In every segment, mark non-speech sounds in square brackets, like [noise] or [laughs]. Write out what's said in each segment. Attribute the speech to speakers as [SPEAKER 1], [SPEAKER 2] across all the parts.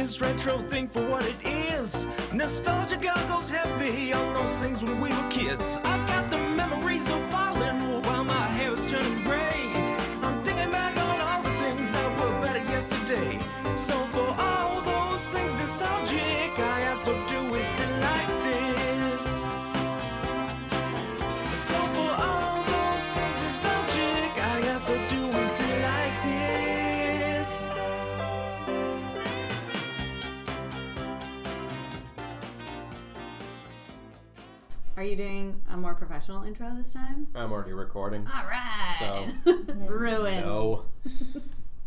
[SPEAKER 1] this retro thing for what it is. Nostalgia goggles heavy on those things when we were kids. I've got the memories of
[SPEAKER 2] Are you doing a more professional intro this time?
[SPEAKER 3] I'm already recording.
[SPEAKER 2] All right.
[SPEAKER 3] So, [laughs]
[SPEAKER 2] Ruined.
[SPEAKER 3] No.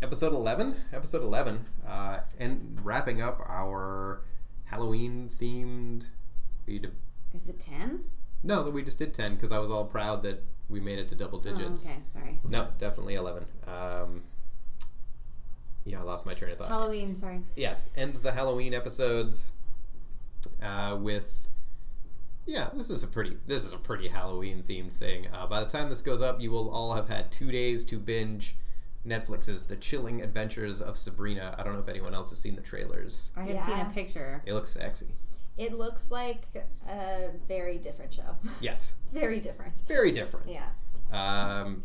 [SPEAKER 3] Episode 11. Episode 11. Uh, and wrapping up our Halloween themed. Did,
[SPEAKER 2] Is it 10?
[SPEAKER 3] no, that we just did 10 because I was all proud that we made it to double digits.
[SPEAKER 2] Oh, okay, sorry.
[SPEAKER 3] No, definitely 11. Um, yeah, I lost my train of thought.
[SPEAKER 2] Halloween, sorry.
[SPEAKER 3] yes, ends the Halloween episodes uh, with yeah, this is a pretty this is a pretty Halloween themed thing. Uh, by the time this goes up, you will all have had two days to binge Netflix's The Chilling Adventures of Sabrina. I don't know if anyone else has seen the trailers.
[SPEAKER 2] I have seen a picture.
[SPEAKER 3] It looks sexy.
[SPEAKER 4] It looks like a very different show. [laughs]
[SPEAKER 3] Yes,
[SPEAKER 4] very different.
[SPEAKER 3] very different.
[SPEAKER 4] Yeah.
[SPEAKER 3] Um,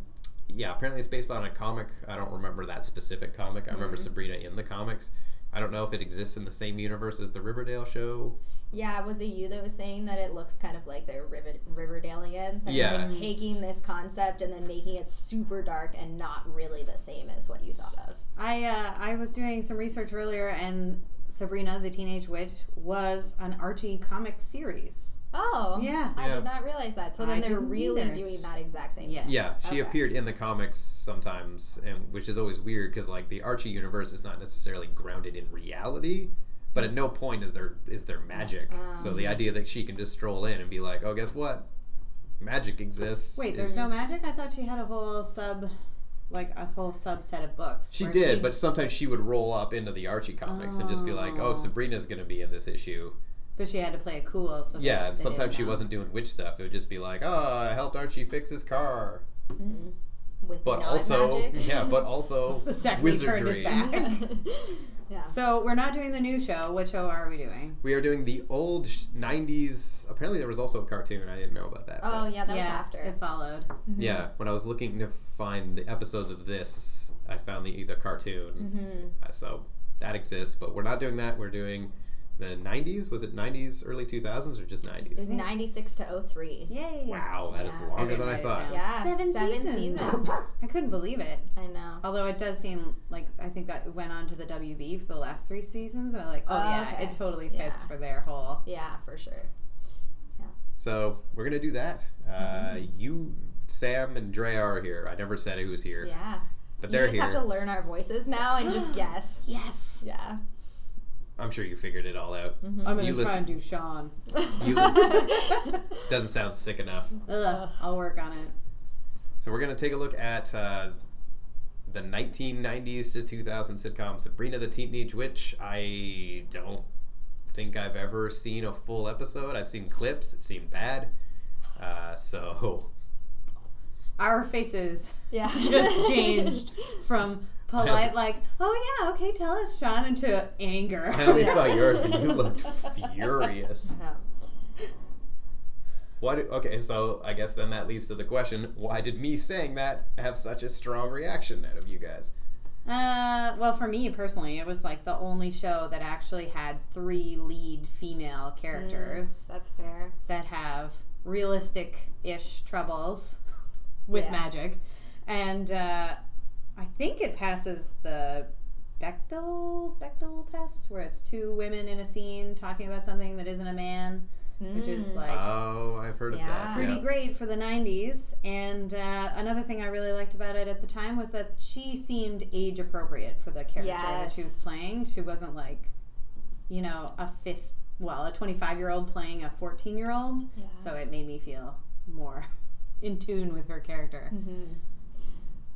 [SPEAKER 3] yeah, apparently it's based on a comic. I don't remember that specific comic. I remember Sabrina in the comics. I don't know if it exists in the same universe as the Riverdale show.
[SPEAKER 4] Yeah, was it you that was saying that it looks kind of like they're River- Riverdalian? That
[SPEAKER 3] Yeah.
[SPEAKER 4] They're taking this concept and then making it super dark and not really the same as what you thought of.
[SPEAKER 2] I uh, I was doing some research earlier, and Sabrina the Teenage Witch was an Archie comic series.
[SPEAKER 4] Oh.
[SPEAKER 2] Yeah.
[SPEAKER 4] I
[SPEAKER 3] Yeah.
[SPEAKER 4] did not realize that. So
[SPEAKER 2] I
[SPEAKER 4] then they're really
[SPEAKER 2] either.
[SPEAKER 4] doing that exact same
[SPEAKER 2] Yeah.
[SPEAKER 4] thing.
[SPEAKER 3] Yeah, she
[SPEAKER 4] Okay.
[SPEAKER 3] appeared in the comics sometimes, and which is always weird because like the Archie universe is not necessarily grounded in reality, but at no point is there is there magic. so the um. idea that she can just stroll in and be like, "Oh, guess what? Magic exists."
[SPEAKER 2] Wait,
[SPEAKER 3] is-
[SPEAKER 2] there's no magic? I thought she had a whole sub, like a whole subset of books.
[SPEAKER 3] She did, but sometimes she would roll up into the Archie comics and just be like, "Oh,
[SPEAKER 2] Oh.
[SPEAKER 3] Sabrina's going to be in this issue."
[SPEAKER 2] But she had to play it cool. So
[SPEAKER 3] Yeah, and sometimes she
[SPEAKER 2] know.
[SPEAKER 3] wasn't doing witch stuff. It would just be like, "Oh, I helped Archie fix his car." Mm-hmm.
[SPEAKER 4] With
[SPEAKER 3] But also,
[SPEAKER 4] magic.
[SPEAKER 3] yeah, but [laughs] also
[SPEAKER 2] The second his
[SPEAKER 3] wizardry. [laughs] [laughs]
[SPEAKER 2] back.
[SPEAKER 4] yeah.
[SPEAKER 2] So we're not doing the new show. What show are we doing?
[SPEAKER 3] We are doing the old sh- 90s. Apparently, there was also a cartoon. I didn't know about that.
[SPEAKER 4] Oh yeah, that
[SPEAKER 2] yeah,
[SPEAKER 4] was after.
[SPEAKER 2] it followed.
[SPEAKER 3] Yeah, when I was looking to find the episodes of this, I found the, the cartoon.
[SPEAKER 4] Mm-hmm.
[SPEAKER 3] Uh, so that exists, but we're not doing that. We're doing the 90s. Was it 90s, early 2000s, or just
[SPEAKER 4] It was
[SPEAKER 3] 90s?
[SPEAKER 4] 96 to 03.
[SPEAKER 2] Yay!
[SPEAKER 3] Wow, that is
[SPEAKER 4] Yeah.
[SPEAKER 3] longer
[SPEAKER 2] I
[SPEAKER 3] than I
[SPEAKER 2] didn't write it
[SPEAKER 3] thought.
[SPEAKER 4] Yeah.
[SPEAKER 2] Seven, seasons. [laughs] I couldn't believe it.
[SPEAKER 4] I know.
[SPEAKER 2] Although it does seem like I think that went on to the WB for the last three seasons, and I'm like, oh
[SPEAKER 4] Oh,
[SPEAKER 2] yeah,
[SPEAKER 4] okay.
[SPEAKER 2] it totally fits
[SPEAKER 4] Yeah.
[SPEAKER 2] for their whole.
[SPEAKER 4] Yeah, for sure.
[SPEAKER 3] So we're gonna do that. Uh, you, Sam, and Dre are here. I never said who's here,
[SPEAKER 4] Yeah.
[SPEAKER 3] but
[SPEAKER 4] You
[SPEAKER 3] they're here.
[SPEAKER 4] We just
[SPEAKER 3] here.
[SPEAKER 4] have to learn our voices now and just [gasps] guess.
[SPEAKER 2] Yes.
[SPEAKER 4] Yeah.
[SPEAKER 3] I'm sure you figured it all out.
[SPEAKER 4] Mm-hmm.
[SPEAKER 2] I'm gonna
[SPEAKER 3] You
[SPEAKER 2] try
[SPEAKER 3] listen-
[SPEAKER 2] and do Sean.
[SPEAKER 3] You [laughs] [laughs] doesn't sound sick enough.
[SPEAKER 2] Ugh, I'll work on it.
[SPEAKER 3] So we're gonna take a look at uh, the 1990s to 2000 sitcom Sabrina the Teenage Witch. I don't think I've ever seen a full episode. I've seen clips. It seemed bad. Uh, so [laughs]
[SPEAKER 2] Our faces
[SPEAKER 4] Yeah.
[SPEAKER 2] just changed from polite, [laughs] like, oh yeah, okay, tell us, Sean, into anger.
[SPEAKER 3] I only saw [laughs] yours, and you looked furious. [laughs]
[SPEAKER 4] Yeah.
[SPEAKER 3] Why? Do, okay, so I guess then that leads to the question: Why did me saying that have such a strong reaction out of you guys?
[SPEAKER 2] Uh, well, for me personally, it was like the only show that actually had three lead female characters
[SPEAKER 4] That's fair.
[SPEAKER 2] that have realistic-ish troubles with
[SPEAKER 4] Yeah.
[SPEAKER 2] magic, and uh, I think it passes the Bechdel Bechdel test, where it's two women in a scene talking about something that isn't a man, which is
[SPEAKER 4] Mm.
[SPEAKER 2] like
[SPEAKER 3] Oh, I've heard of that.
[SPEAKER 2] Pretty
[SPEAKER 3] yeah.
[SPEAKER 2] great for the 90s. And uh, another thing I really liked about it at the time was that she seemed age appropriate for the character that she was playing. She wasn't like, you know, a fifth, well, a 25 year old playing a 14 year old.
[SPEAKER 4] Yeah.
[SPEAKER 2] So it made me feel more [laughs] in tune with her character.
[SPEAKER 4] Mm-hmm.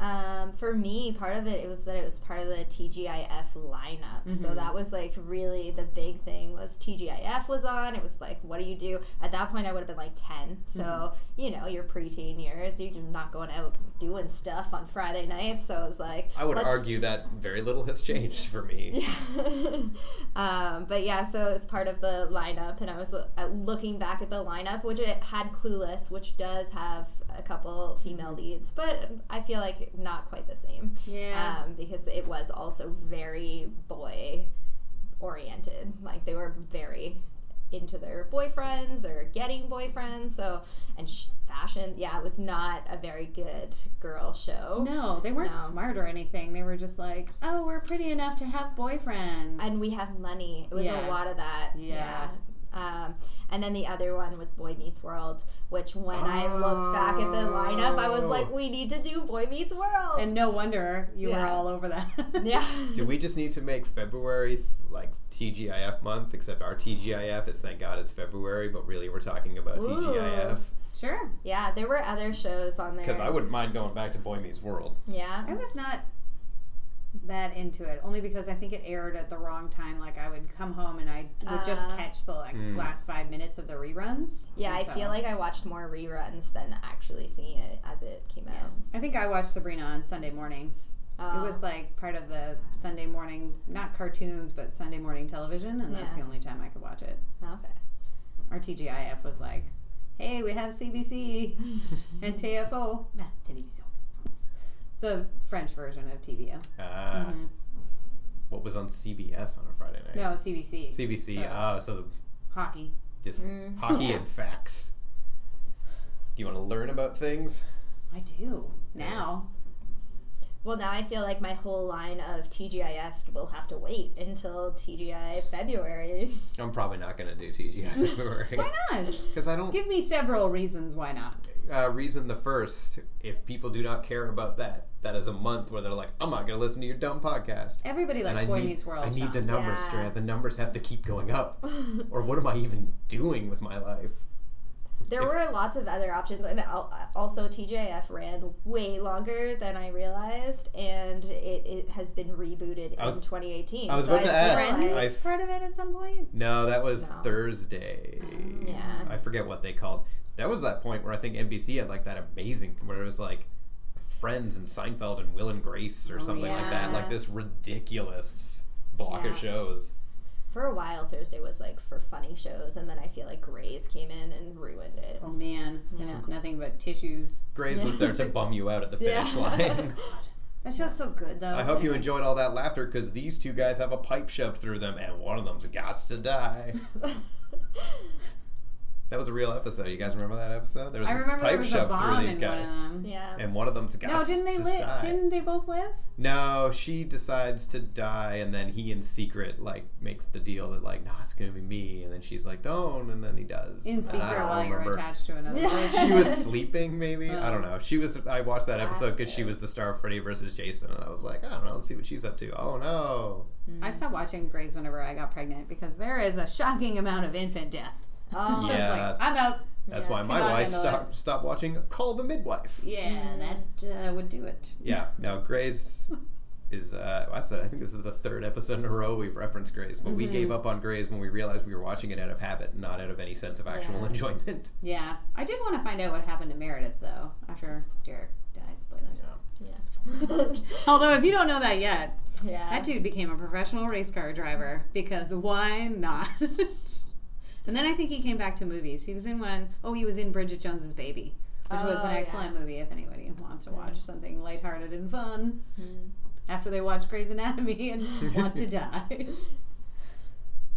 [SPEAKER 4] Um, for me, part of it, it was that it was part of the TGIF lineup. So that was like really the big thing was TGIF was on. It was like, what do you do? At that point, I would have been like 10. So, you know, your preteen years, you're not going out doing stuff on Friday nights. So it was like,
[SPEAKER 3] I would argue that very little has changed for me. [laughs]
[SPEAKER 4] um, but yeah, so it was part of the lineup, and I was uh, looking back at the lineup, which it had Clueless, which does have a couple female leads, but I feel like not quite the same.
[SPEAKER 2] Yeah.
[SPEAKER 4] Um, because it was also very boy oriented. Like they were very into their boyfriends or getting boyfriends. So, and sh- fashion, yeah, it was not a very good girl show.
[SPEAKER 2] No, they weren't
[SPEAKER 4] No.
[SPEAKER 2] smart or anything. They were just like, oh, we're pretty enough to have boyfriends.
[SPEAKER 4] and we have money. It was
[SPEAKER 2] Yeah.
[SPEAKER 4] a lot of that.
[SPEAKER 2] Yeah.
[SPEAKER 4] Um, and then the other one was Boy Meets World, which when I looked back at the lineup, I was like,
[SPEAKER 3] Oh.
[SPEAKER 4] we need to do Boy Meets World.
[SPEAKER 2] And no wonder you were all over that. [laughs]
[SPEAKER 4] yeah.
[SPEAKER 3] Do we just need to make February th- like TGIF month? Except our TGIF is thank God is February, but really we're talking about
[SPEAKER 4] Ooh.
[SPEAKER 3] TGIF
[SPEAKER 2] Sure.
[SPEAKER 4] Yeah, there were other shows on there.
[SPEAKER 3] because I wouldn't mind going back to Boy Meets World.
[SPEAKER 4] Yeah.
[SPEAKER 2] I was not that into it, only because I think it aired at the wrong time. Like I would come home and I would just
[SPEAKER 4] Uh.
[SPEAKER 2] catch the like
[SPEAKER 3] Mm.
[SPEAKER 2] last five minutes of the reruns.
[SPEAKER 4] Yeah, I
[SPEAKER 2] so-
[SPEAKER 4] feel like I watched more reruns than actually seeing it as it came out.
[SPEAKER 2] I think I watched Sabrina on Sunday mornings.
[SPEAKER 4] Uh,
[SPEAKER 2] it was like part of the Sunday morning, not cartoons, but Sunday morning television, and that's the only time I could watch it.
[SPEAKER 4] okay.
[SPEAKER 2] Our TGIF was like, "Hey, we have CBC [laughs] and TFO, [laughs] television." The French version of TVO.
[SPEAKER 3] Uh,
[SPEAKER 2] Mhm.
[SPEAKER 3] What was on CBS on a Friday night?
[SPEAKER 2] No, CBC.
[SPEAKER 3] CBC.
[SPEAKER 2] So
[SPEAKER 3] Oh, so the,
[SPEAKER 2] hockey.
[SPEAKER 3] just
[SPEAKER 4] Mm.
[SPEAKER 3] hockey and [laughs] facts. Do you want to learn about things?
[SPEAKER 2] I do now.
[SPEAKER 4] Well, now I feel like my whole line of TGIF will have to wait until TGI February.
[SPEAKER 3] I'm probably not going to do TGI [laughs] February
[SPEAKER 2] Why not?
[SPEAKER 3] because I don't.
[SPEAKER 2] Give me several reasons why not.
[SPEAKER 3] uh, reason the first if people do not care about that that is a month where they're like i'm not going to listen to your dumb podcast
[SPEAKER 2] Everybody likes Boy
[SPEAKER 3] need,
[SPEAKER 2] Meets World.
[SPEAKER 3] I need the numbers
[SPEAKER 4] Yeah.
[SPEAKER 3] Strand. the numbers have to keep going up [laughs] or what am i even doing with my life
[SPEAKER 4] There
[SPEAKER 3] If-
[SPEAKER 4] were lots of other options, and also TGIF ran way longer than I realized, and it, it has been rebooted
[SPEAKER 3] was-
[SPEAKER 4] in 2018.
[SPEAKER 3] I was
[SPEAKER 4] So
[SPEAKER 3] about to
[SPEAKER 4] I
[SPEAKER 3] ask.
[SPEAKER 4] realized-
[SPEAKER 3] I-
[SPEAKER 2] Was part of it at some point.
[SPEAKER 3] no that was
[SPEAKER 4] No.
[SPEAKER 3] thursday mm,
[SPEAKER 4] Yeah.
[SPEAKER 3] i forget what they called that was that point where i think nbc had like that amazing where it was like friends and seinfeld and will and grace or
[SPEAKER 2] Oh,
[SPEAKER 3] something like that like this ridiculous block
[SPEAKER 4] Yeah.
[SPEAKER 3] of shows
[SPEAKER 4] for a while, Thursday was like for funny shows, and then I feel like Grey's came in and ruined it.
[SPEAKER 2] Oh man, and it's nothing but tissues.
[SPEAKER 3] Grey's was there to bum you out at the finish [laughs] line oh,
[SPEAKER 2] That show's so good though.
[SPEAKER 3] I hope you enjoyed all that laughter because these two guys have a pipe shoved through them and one of them's got to die. [laughs] That was a real episode. You guys remember that episode? There was
[SPEAKER 2] I
[SPEAKER 3] a
[SPEAKER 2] remember there
[SPEAKER 3] pipe
[SPEAKER 2] was a
[SPEAKER 3] shoved through these
[SPEAKER 2] in one
[SPEAKER 3] guys.
[SPEAKER 2] of them.
[SPEAKER 4] yeah.
[SPEAKER 3] And one of them's got
[SPEAKER 2] No, didn't they
[SPEAKER 3] to
[SPEAKER 2] live?
[SPEAKER 3] die.
[SPEAKER 2] Didn't they both live?
[SPEAKER 3] No, she decides to die, and then he, in secret, like makes the deal that like, nah, it's gonna be me, and then she's like, don't, and then he does.
[SPEAKER 2] In
[SPEAKER 3] And I
[SPEAKER 2] secret
[SPEAKER 3] don't
[SPEAKER 2] while you're
[SPEAKER 3] remember.
[SPEAKER 2] attached to another
[SPEAKER 4] Yeah. [laughs]
[SPEAKER 2] person.
[SPEAKER 3] She was sleeping, maybe. I don't know. She was. I watched that episode because she was the star of Freddy versus Jason, and I was like, I don't know. Let's see what she's up to. Oh no.
[SPEAKER 2] I stopped watching Grey's whenever I got pregnant because there is a shocking amount of infant death.
[SPEAKER 4] Oh,
[SPEAKER 3] Yeah.
[SPEAKER 2] like, I'm out.
[SPEAKER 3] That's
[SPEAKER 4] Yeah.
[SPEAKER 3] why my wife
[SPEAKER 2] Emily.
[SPEAKER 3] stopped stopped watching Call the Midwife.
[SPEAKER 2] Yeah, that uh, would do it.
[SPEAKER 3] Yeah. Now [laughs] Grey's is uh I said I think this is the third episode in a row we've referenced Grey's, but we
[SPEAKER 2] Mhm.
[SPEAKER 3] gave up on Grey's when we realized we were watching it out of habit, not out of any sense of actual
[SPEAKER 4] Yeah.
[SPEAKER 3] enjoyment. [laughs]
[SPEAKER 2] Yeah, I did want to find out what happened to Meredith though after Derek died. Spoilers.
[SPEAKER 3] Yeah.
[SPEAKER 4] yeah. [laughs]
[SPEAKER 2] Although if you don't know that yet,
[SPEAKER 4] yeah.
[SPEAKER 2] that dude became a professional race car driver because why not? And then I think he came back to movies. He was in one oh he was in Bridget Jones's Baby, which was
[SPEAKER 4] Oh,
[SPEAKER 2] an
[SPEAKER 4] yeah.
[SPEAKER 2] excellent movie if anybody wants to watch something lighthearted and fun
[SPEAKER 4] Mm.
[SPEAKER 2] after they watch Grey's Anatomy and [laughs] want to die.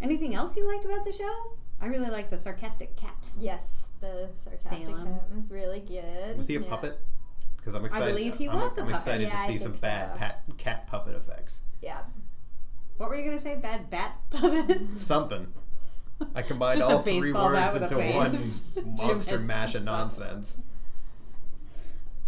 [SPEAKER 2] Anything else you liked about the show? I really like the sarcastic cat.
[SPEAKER 4] Yes, the sarcastic
[SPEAKER 2] Salem.
[SPEAKER 4] cat was really good.
[SPEAKER 3] Was he a
[SPEAKER 4] Yeah.
[SPEAKER 3] puppet? Because I'm excited.
[SPEAKER 2] I believe he
[SPEAKER 3] I'm,
[SPEAKER 2] was a
[SPEAKER 3] I'm
[SPEAKER 2] puppet.
[SPEAKER 3] excited
[SPEAKER 4] Yeah,
[SPEAKER 3] to see some
[SPEAKER 4] think
[SPEAKER 3] bad pat, cat puppet effects.
[SPEAKER 4] Yeah.
[SPEAKER 2] What were you gonna say? Bad bat puppets?
[SPEAKER 3] Something. I combined all three words into one [laughs] monster mash of nonsense.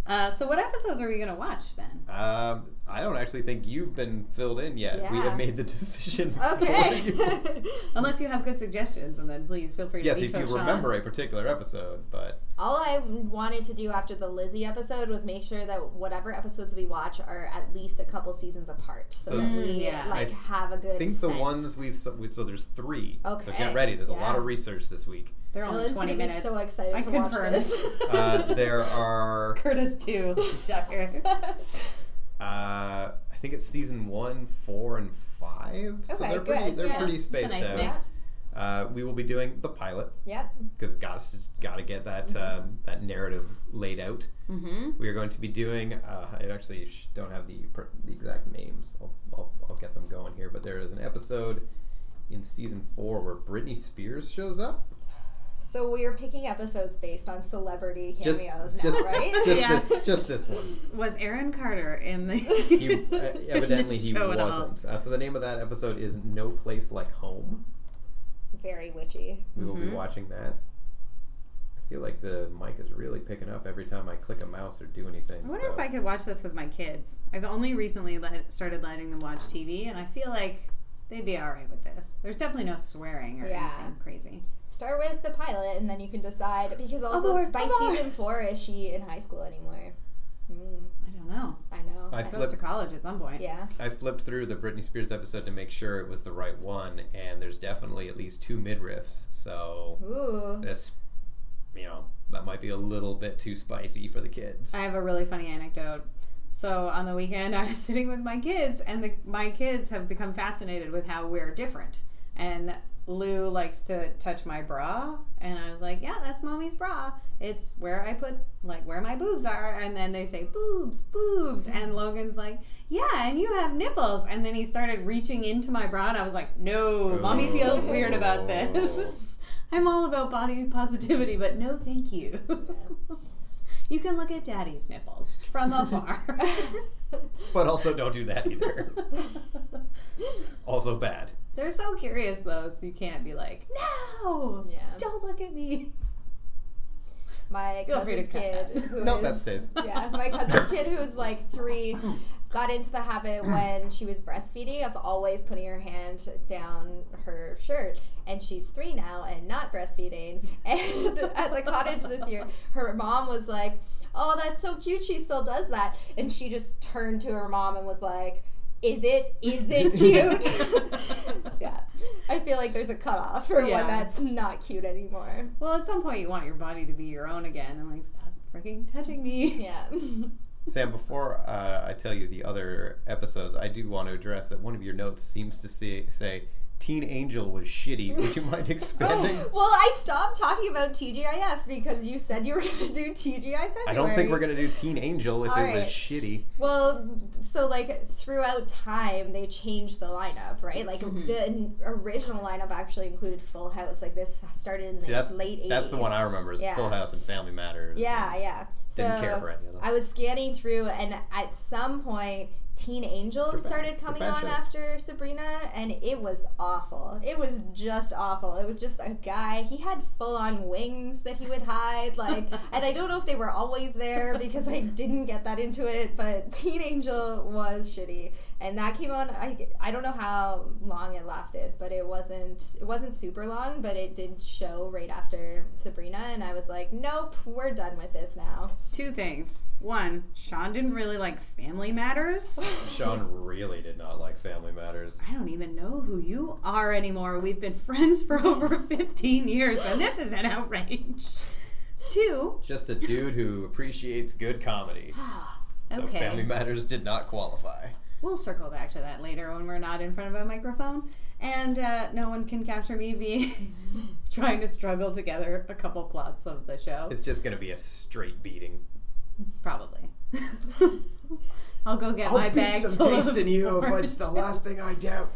[SPEAKER 2] Uh, so what episodes are we gonna watch then?
[SPEAKER 3] Um, I don't actually think you've been filled in yet. We have made the decision [laughs] for
[SPEAKER 4] Okay.
[SPEAKER 3] you. [laughs]
[SPEAKER 2] Unless you have good suggestions, and then please feel free to
[SPEAKER 3] yes, if
[SPEAKER 2] veto
[SPEAKER 3] you
[SPEAKER 2] Sean.
[SPEAKER 3] remember a particular episode, but
[SPEAKER 4] All I wanted to do after the Lizzie episode was make sure that whatever episodes we watch are at least a couple seasons apart, so,
[SPEAKER 3] So-
[SPEAKER 4] that we
[SPEAKER 2] Mm, yeah.
[SPEAKER 4] like
[SPEAKER 3] I
[SPEAKER 4] have a good.
[SPEAKER 3] I think the
[SPEAKER 4] sense.
[SPEAKER 3] ones we've so, we- so there's three. So
[SPEAKER 4] Okay,
[SPEAKER 3] get ready. There's a lot of research this week.
[SPEAKER 2] They're only
[SPEAKER 4] Dylan's
[SPEAKER 2] 20
[SPEAKER 4] gonna
[SPEAKER 2] minutes.
[SPEAKER 4] so excited
[SPEAKER 2] I
[SPEAKER 4] to
[SPEAKER 2] confirm.
[SPEAKER 4] watch this.
[SPEAKER 3] Uh, there are, [laughs]
[SPEAKER 2] Curtis too, sucker.
[SPEAKER 3] Uh, I think it's season one, four, and five. so
[SPEAKER 4] Okay,
[SPEAKER 3] they're pretty
[SPEAKER 4] good,
[SPEAKER 3] they're
[SPEAKER 4] yeah.
[SPEAKER 3] pretty spaced
[SPEAKER 2] nice
[SPEAKER 3] out.
[SPEAKER 2] mix.
[SPEAKER 3] Uh, we will be doing the pilot
[SPEAKER 4] yep.
[SPEAKER 3] because we've got to got to get that uh, that narrative laid out.
[SPEAKER 2] Mm-hmm.
[SPEAKER 3] We are going to be doing. Uh, I actually don't have the per- the exact names. I'll, I'll, I'll get them going here. But there is an episode in season four where Britney Spears shows up.
[SPEAKER 4] So we are picking episodes based on celebrity
[SPEAKER 3] Just,
[SPEAKER 4] cameos now,
[SPEAKER 3] just,
[SPEAKER 4] right?
[SPEAKER 3] just
[SPEAKER 2] Yeah.
[SPEAKER 3] this, just this one.
[SPEAKER 2] Was Aaron Carter in the?
[SPEAKER 3] He, uh, evidently, he [laughs]
[SPEAKER 2] show at
[SPEAKER 3] wasn't. Uh, so the name of that episode is "No Place Like Home."
[SPEAKER 4] Very witchy.
[SPEAKER 3] We will be
[SPEAKER 2] Mhm.
[SPEAKER 3] watching that. I feel like the mic is really picking up every time I click a mouse or do anything.
[SPEAKER 2] I wonder
[SPEAKER 3] so-
[SPEAKER 2] if I could watch this with my kids. I've only recently let, started letting them watch TV, and I feel like they'd be all right with this. There's definitely no swearing or
[SPEAKER 4] Yeah.
[SPEAKER 2] anything crazy.
[SPEAKER 4] Start with the pilot, and then you can decide. Because also,
[SPEAKER 2] Abort,
[SPEAKER 4] by
[SPEAKER 2] abort.
[SPEAKER 4] season four, is she in high school anymore? Mm,
[SPEAKER 2] I don't know.
[SPEAKER 4] I know.
[SPEAKER 3] I
[SPEAKER 2] Goes
[SPEAKER 3] flip
[SPEAKER 2] to college at some point.
[SPEAKER 4] yeah.
[SPEAKER 3] I flipped through the Britney Spears episode to make sure it was the right one, and there's definitely at least two midriffs. So
[SPEAKER 4] Ooh.
[SPEAKER 3] this, you know, that might be a little bit too spicy for the kids.
[SPEAKER 2] I have a really funny anecdote. So on the weekend, [laughs] I was sitting with my kids, and the, my kids have become fascinated with how we're different. And Lou likes to touch my bra, and I was like, "Yeah, that's mommy's bra. It's where I put like where my boobs are." And then they say, "Boobs, boobs," and Logan's like, "Yeah, and you have nipples." And then he started reaching into my bra, and I was like, "No, mommy oh. feels weird about this. [laughs] I'm all about body positivity, but no, thank you." [laughs] You can look at daddy's nipples from afar. [laughs]
[SPEAKER 3] but also don't do that either. also bad.
[SPEAKER 2] They're so curious though, so you can't be like, no,
[SPEAKER 4] Yeah.
[SPEAKER 2] don't look at me.
[SPEAKER 4] My
[SPEAKER 2] Feel free to
[SPEAKER 4] cousin's kid.
[SPEAKER 2] that.
[SPEAKER 4] who
[SPEAKER 3] No,
[SPEAKER 4] is-
[SPEAKER 3] that stays. [laughs]
[SPEAKER 4] Yeah, my cousin's kid who's like three [laughs] got into the habit when she was breastfeeding of always putting her hand down her shirt. And she's three now and not breastfeeding. [laughs] And at the cottage this year, her mom was like, Oh, that's so cute. She still does that. And she just turned to her mom and was like, is it is [laughs] it cute? [laughs] yeah, I feel like there's a cutoff for
[SPEAKER 2] Yeah.
[SPEAKER 4] when that's not cute anymore.
[SPEAKER 2] Well, at some point you want your body to be your own again. I'm like, stop freaking touching me.
[SPEAKER 4] Yeah. [laughs]
[SPEAKER 3] Sam, before uh, I tell you the other episodes, I do want to address that one of your notes seems to say, say Teen Angel was shitty. [laughs] Would you mind expanding? [laughs]
[SPEAKER 4] Well, I stopped talking about TGIF because you said you were [laughs] going to do TGIF. February.
[SPEAKER 3] I don't think we're going to do Teen Angel if
[SPEAKER 4] All
[SPEAKER 3] it was shitty.
[SPEAKER 4] Well, so like throughout time, they changed the lineup, right? Like
[SPEAKER 3] Mm-hmm.
[SPEAKER 4] the original lineup actually included Full House. Like this started in the
[SPEAKER 3] See, that's,
[SPEAKER 4] late 80s.
[SPEAKER 3] that's the one I remember is
[SPEAKER 4] Yeah.
[SPEAKER 3] Full House and Family Matters.
[SPEAKER 4] Yeah, yeah.
[SPEAKER 3] Didn't care for any of them.
[SPEAKER 4] I was scanning through, and at some point, Teen Angel
[SPEAKER 3] They're
[SPEAKER 4] started coming on after Sabrina, and it was awful. It was just awful. It was just a guy. He had full on wings that he would hide, like, [laughs] and I don't know if they were always there because I didn't get that into it. But Teen Angel was shitty, and that came on. I I don't know how long it lasted, but it wasn't it wasn't super long, but it did show right after Sabrina, and I was like, nope, we're done with this now.
[SPEAKER 2] Two things. One, Sean didn't really like Family Matters. [laughs]
[SPEAKER 3] Sean really did not like Family Matters.
[SPEAKER 2] I don't even know who you are anymore. We've been friends for [laughs] over 15 years, and this is an outrage. Two,
[SPEAKER 3] Just a dude who appreciates good comedy. [sighs] So
[SPEAKER 2] Okay.
[SPEAKER 3] Family Matters did not qualify.
[SPEAKER 2] We'll circle back to that later when we're not in front of a microphone. And uh, no one can capture me being [laughs] trying to struggle together a couple plots of the show.
[SPEAKER 3] It's just going to be a straight beating.
[SPEAKER 2] Probably. [laughs] I'll go get
[SPEAKER 3] I'll
[SPEAKER 2] my
[SPEAKER 3] beat
[SPEAKER 2] bag
[SPEAKER 3] some
[SPEAKER 2] full
[SPEAKER 3] taste
[SPEAKER 2] of
[SPEAKER 3] in you if
[SPEAKER 2] porn.
[SPEAKER 3] it's the last thing I doubt.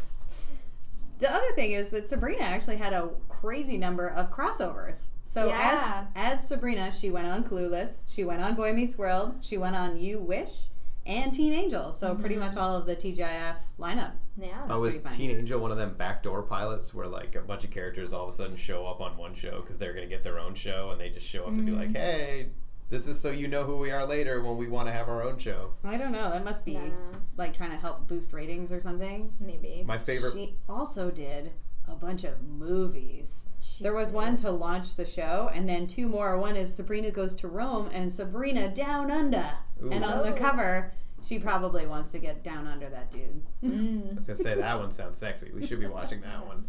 [SPEAKER 2] The other thing is that Sabrina actually had a crazy number of crossovers. So
[SPEAKER 4] Yeah.
[SPEAKER 2] as as Sabrina, she went on Clueless, she went on Boy Meets World, she went on You Wish, and Teen Angel. So pretty much all of the TGIF lineup.
[SPEAKER 4] Yeah.
[SPEAKER 3] Oh, was. Teen Angel one of them backdoor pilots where like a bunch of characters all of a sudden show up on one show because they're going to get their own show and they just show up to be like,
[SPEAKER 2] Mm.
[SPEAKER 3] hey, This is so you know who we are later when we want to have our own show.
[SPEAKER 2] I don't know. That must be
[SPEAKER 4] Nah.
[SPEAKER 2] like trying to help boost ratings or something.
[SPEAKER 4] Maybe.
[SPEAKER 3] My favorite.
[SPEAKER 2] She also did a bunch of movies.
[SPEAKER 4] She
[SPEAKER 2] There was
[SPEAKER 4] did.
[SPEAKER 2] one to launch the show, and then two more. One is Sabrina Goes to Rome and Sabrina Down Under.
[SPEAKER 3] Ooh.
[SPEAKER 2] And on the cover, she probably wants to get down under that dude.
[SPEAKER 4] Mm.
[SPEAKER 3] I was gonna say that one sounds sexy. We should be watching that one.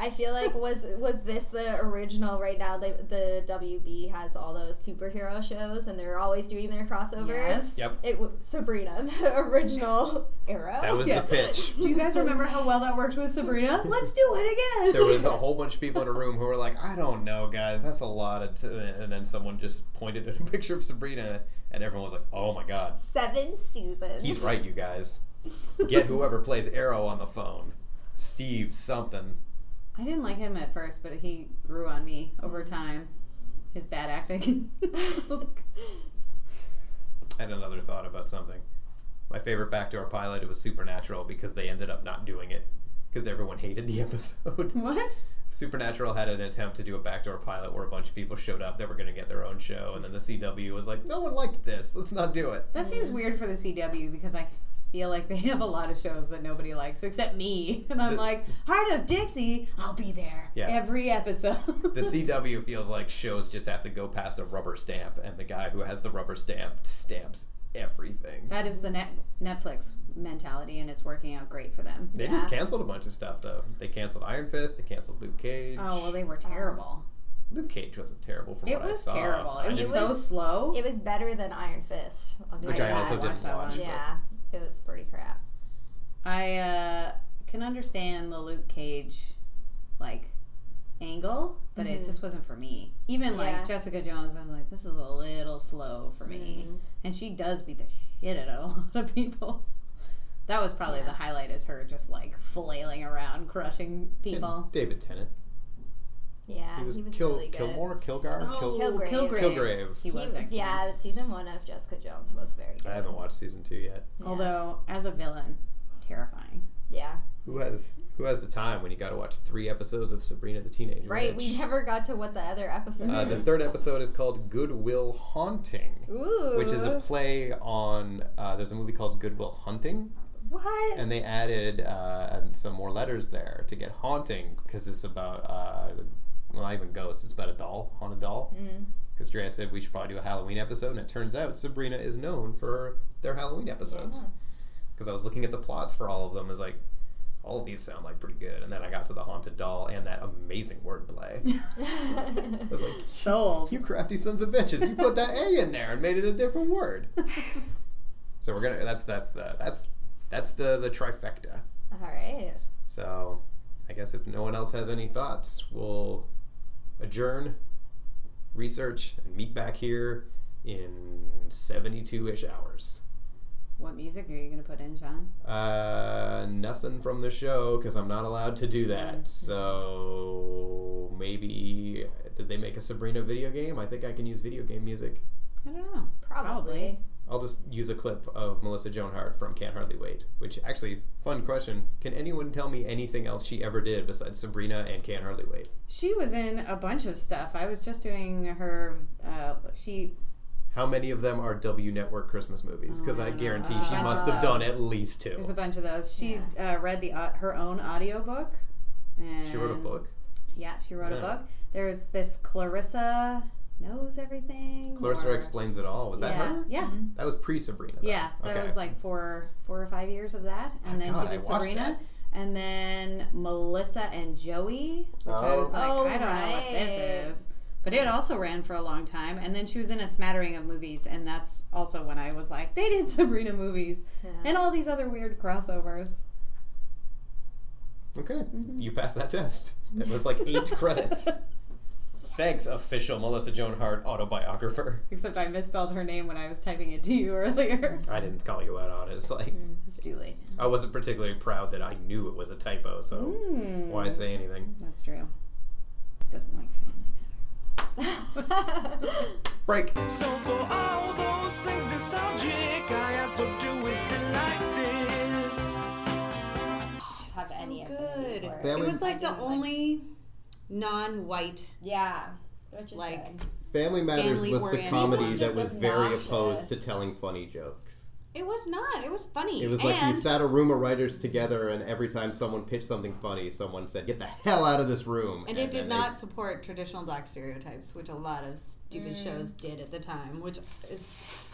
[SPEAKER 4] I feel like was was this the original? Right now, the, the WB has all those superhero shows, and they're always doing their crossovers.
[SPEAKER 2] Yes.
[SPEAKER 3] Yep.
[SPEAKER 4] It w- Sabrina, [laughs] the original Arrow.
[SPEAKER 3] That was
[SPEAKER 2] Yeah.
[SPEAKER 3] the pitch.
[SPEAKER 2] Do you guys remember how well that worked with Sabrina? [laughs] Let's do it again.
[SPEAKER 3] There was a whole bunch of people in a room who were like, "I don't know, guys. That's a lot of." T-. And then someone just pointed at a [laughs] picture of Sabrina, and everyone was like, "Oh my god,
[SPEAKER 4] seven seasons.
[SPEAKER 3] he's right, you guys. Get whoever plays Arrow on the phone, Steve something."
[SPEAKER 2] I didn't like him at first, but he grew on me over mm-hmm. time. His bad acting. [laughs]
[SPEAKER 3] I had another thought about something. My favorite backdoor pilot it was Supernatural because they ended up not doing it because everyone hated the [laughs] episode.
[SPEAKER 2] what?
[SPEAKER 3] Supernatural had an attempt to do a backdoor pilot where a bunch of people showed up that were going to get their own show, and then the CW was like, "No one liked this. Let's not do it."
[SPEAKER 2] That seems weird for the CW because I feel like they [laughs] have a lot of shows that nobody likes except me. [laughs] And I'm
[SPEAKER 3] The-
[SPEAKER 2] like, Hart of Dixie, I'll be there
[SPEAKER 3] Yeah.
[SPEAKER 2] every episode.
[SPEAKER 3] The [laughs] CW feels like shows just have to go past a rubber stamp, and the guy who has the rubber stamp stamps everything.
[SPEAKER 2] that is the net Netflix mentality, and it's working out great for them.
[SPEAKER 3] They just canceled a bunch of stuff though. They canceled Iron Fist. They canceled Luke Cage.
[SPEAKER 2] Oh well, they were terrible.
[SPEAKER 3] Luke Cage wasn't terrible from
[SPEAKER 2] It
[SPEAKER 3] what
[SPEAKER 2] was
[SPEAKER 3] I saw.
[SPEAKER 2] terrible. It was
[SPEAKER 3] didn't-
[SPEAKER 2] so slow.
[SPEAKER 4] It was better than Iron Fist. I'll give
[SPEAKER 3] Which
[SPEAKER 4] you
[SPEAKER 3] I
[SPEAKER 4] that.
[SPEAKER 3] also
[SPEAKER 2] watched
[SPEAKER 3] didn't
[SPEAKER 2] that
[SPEAKER 3] watch.
[SPEAKER 2] one.
[SPEAKER 4] Yeah, it was pretty crap.
[SPEAKER 2] I uh, can understand the Luke Cage like angle, but it
[SPEAKER 4] Mhm.
[SPEAKER 2] just wasn't for me. Even
[SPEAKER 4] Yeah.
[SPEAKER 2] like Jessica Jones, I was like, this is a little slow for me.
[SPEAKER 4] Mhm.
[SPEAKER 2] And she does beat the shit out of a [laughs] lot of people. That was probably
[SPEAKER 4] Yeah.
[SPEAKER 2] the highlight is her just like flailing around, crushing
[SPEAKER 3] And
[SPEAKER 2] people.
[SPEAKER 3] David Tennant.
[SPEAKER 4] Yeah,
[SPEAKER 3] He was,
[SPEAKER 4] really
[SPEAKER 3] Kill,
[SPEAKER 4] good.
[SPEAKER 3] Kilmore, Kilgar,
[SPEAKER 2] Oh,
[SPEAKER 3] Kill.
[SPEAKER 4] Kilgrave.
[SPEAKER 2] Kilgrave.
[SPEAKER 3] Kilgrave.
[SPEAKER 2] He was
[SPEAKER 4] He-
[SPEAKER 2] excellent.
[SPEAKER 4] yeah, season one of Jessica Jones was very good.
[SPEAKER 3] I haven't watched season two yet.
[SPEAKER 4] Yeah.
[SPEAKER 2] Although as a villain, terrifying.
[SPEAKER 4] yeah,
[SPEAKER 3] Who has Who has the time when you got to watch three episodes of Sabrina the Teenage
[SPEAKER 4] right.
[SPEAKER 3] Witch?
[SPEAKER 4] We never got to what the other episode.
[SPEAKER 3] Uh, the third episode is called Good Will Haunting,
[SPEAKER 2] Ooh.
[SPEAKER 3] which is a play on. Uh, there's a movie called Good Will Hunting,
[SPEAKER 4] what?
[SPEAKER 3] and they added uh, some more letters there to get haunting because it's about uh, well, not even ghosts. It's about a doll, haunted doll.
[SPEAKER 4] Mm.
[SPEAKER 3] Because Drea said we should probably do a Halloween episode, and it turns out Sabrina is known for their Halloween episodes.
[SPEAKER 4] Yeah.
[SPEAKER 3] Because I was looking at the plots for all of them, is like all of these sound like pretty good, and then I got to the haunted doll and that amazing wordplay. [laughs] I was like,
[SPEAKER 2] Sold.
[SPEAKER 3] you crafty sons of bitches! You put that A in there and made it a different word. [laughs] So we're gonna. That's that's the that's that's the the trifecta.
[SPEAKER 4] All right.
[SPEAKER 3] So I guess if no one else has any thoughts, we'll adjourn, research, and meet back here in 72 ish hours.
[SPEAKER 2] What music are you going to put in, John?
[SPEAKER 3] Uh, nothing from the show because I'm not allowed to do that. So maybe did they make a Sabrina video game? I think I can use video game music.
[SPEAKER 2] I don't know.
[SPEAKER 4] Probably.
[SPEAKER 3] I'll just use a clip of Melissa Joan Hart from Can't Hardly Wait. Which actually, fun question. Can anyone tell me anything else she ever did besides Sabrina and Can't Hardly Wait?
[SPEAKER 2] She was in a bunch of stuff. I was just doing her. Uh, she
[SPEAKER 3] How many of them are W Network Christmas movies? Because
[SPEAKER 2] Oh, I
[SPEAKER 3] I
[SPEAKER 2] don't know.
[SPEAKER 3] guarantee
[SPEAKER 2] Uh,
[SPEAKER 3] she must
[SPEAKER 2] of
[SPEAKER 3] have done at least two.
[SPEAKER 2] there's a bunch of those. She uh, read the au- her own audiobook. And
[SPEAKER 3] She wrote a book.
[SPEAKER 2] Yeah, she wrote
[SPEAKER 3] Yeah.
[SPEAKER 2] a book. There's this Clarissa knows everything.
[SPEAKER 3] Clarissa
[SPEAKER 2] or-
[SPEAKER 3] explains it all. Was that
[SPEAKER 2] yeah,
[SPEAKER 3] her?
[SPEAKER 2] Yeah.
[SPEAKER 3] That was pre Sabrina.
[SPEAKER 2] Yeah, that
[SPEAKER 3] okay.
[SPEAKER 2] was like four, four or five years of that, and then
[SPEAKER 3] God,
[SPEAKER 2] she
[SPEAKER 3] I
[SPEAKER 2] did
[SPEAKER 3] watched
[SPEAKER 2] Sabrina,
[SPEAKER 3] that.
[SPEAKER 2] and then Melissa and Joey, which I was like,
[SPEAKER 4] Oh,
[SPEAKER 2] I don't know what this is, but it also ran for a long time, and then she was in a smattering of movies, and that's also when I was like, they did [laughs] Sabrina movies
[SPEAKER 4] Yeah.
[SPEAKER 2] and all these other weird crossovers.
[SPEAKER 3] Okay,
[SPEAKER 2] Mm-hmm.
[SPEAKER 3] you passed that test. It was like eight [laughs] credits. Thanks, official Melissa Joan Hart autobiographer. [laughs]
[SPEAKER 2] Except I misspelled her name when I was typing it to you [laughs] earlier.
[SPEAKER 3] I didn't call you out on it. It's like
[SPEAKER 2] It's too late.
[SPEAKER 3] I wasn't particularly proud that I knew it was a typo, so
[SPEAKER 2] Mm.
[SPEAKER 3] why say anything?
[SPEAKER 2] That's true. Doesn't like family matters. [laughs]
[SPEAKER 3] Break.
[SPEAKER 1] So for all those things nostalgic, I also do is to like this. [sighs]
[SPEAKER 4] Have any
[SPEAKER 2] good.
[SPEAKER 4] before.
[SPEAKER 3] Family-
[SPEAKER 2] It was like
[SPEAKER 4] I
[SPEAKER 2] the
[SPEAKER 4] didn't like-
[SPEAKER 2] only non-white
[SPEAKER 4] Yeah. Which is
[SPEAKER 2] like
[SPEAKER 4] good.
[SPEAKER 3] Family Matters was the comedy
[SPEAKER 4] was
[SPEAKER 3] that
[SPEAKER 4] just
[SPEAKER 3] was very
[SPEAKER 4] obnoxious.
[SPEAKER 3] opposed to telling funny jokes.
[SPEAKER 2] It was not. It was funny.
[SPEAKER 3] It was like you
[SPEAKER 2] and
[SPEAKER 3] sat a room of writers together, and every time someone pitched something funny, someone said, "Get the hell out of this room."
[SPEAKER 2] And it did
[SPEAKER 3] then
[SPEAKER 2] not
[SPEAKER 3] they-
[SPEAKER 2] support traditional black stereotypes, which a lot of stupid mm. shows did at the time. Which is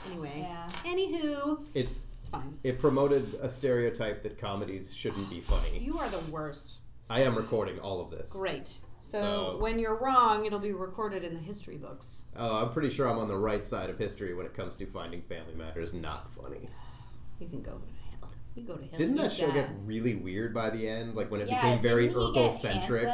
[SPEAKER 2] anyway.
[SPEAKER 4] Yeah.
[SPEAKER 2] Anywho,
[SPEAKER 3] It
[SPEAKER 2] it's fine.
[SPEAKER 3] it promoted a stereotype that comedies shouldn't be funny.
[SPEAKER 2] You are the worst.
[SPEAKER 3] I am recording all of this.
[SPEAKER 2] Great. So,
[SPEAKER 3] So-
[SPEAKER 2] when you're wrong, it'll be recorded in the history books.
[SPEAKER 3] Oh, I'm pretty sure I'm on the right side of history when it comes to finding Family Matters not funny. [sighs]
[SPEAKER 2] You can go to hell. You go to hell.
[SPEAKER 3] Didn't that show
[SPEAKER 2] die.
[SPEAKER 3] get really weird by the end? Like when it
[SPEAKER 4] Yeah,
[SPEAKER 3] became very
[SPEAKER 4] didn't he get
[SPEAKER 3] Urkel centric.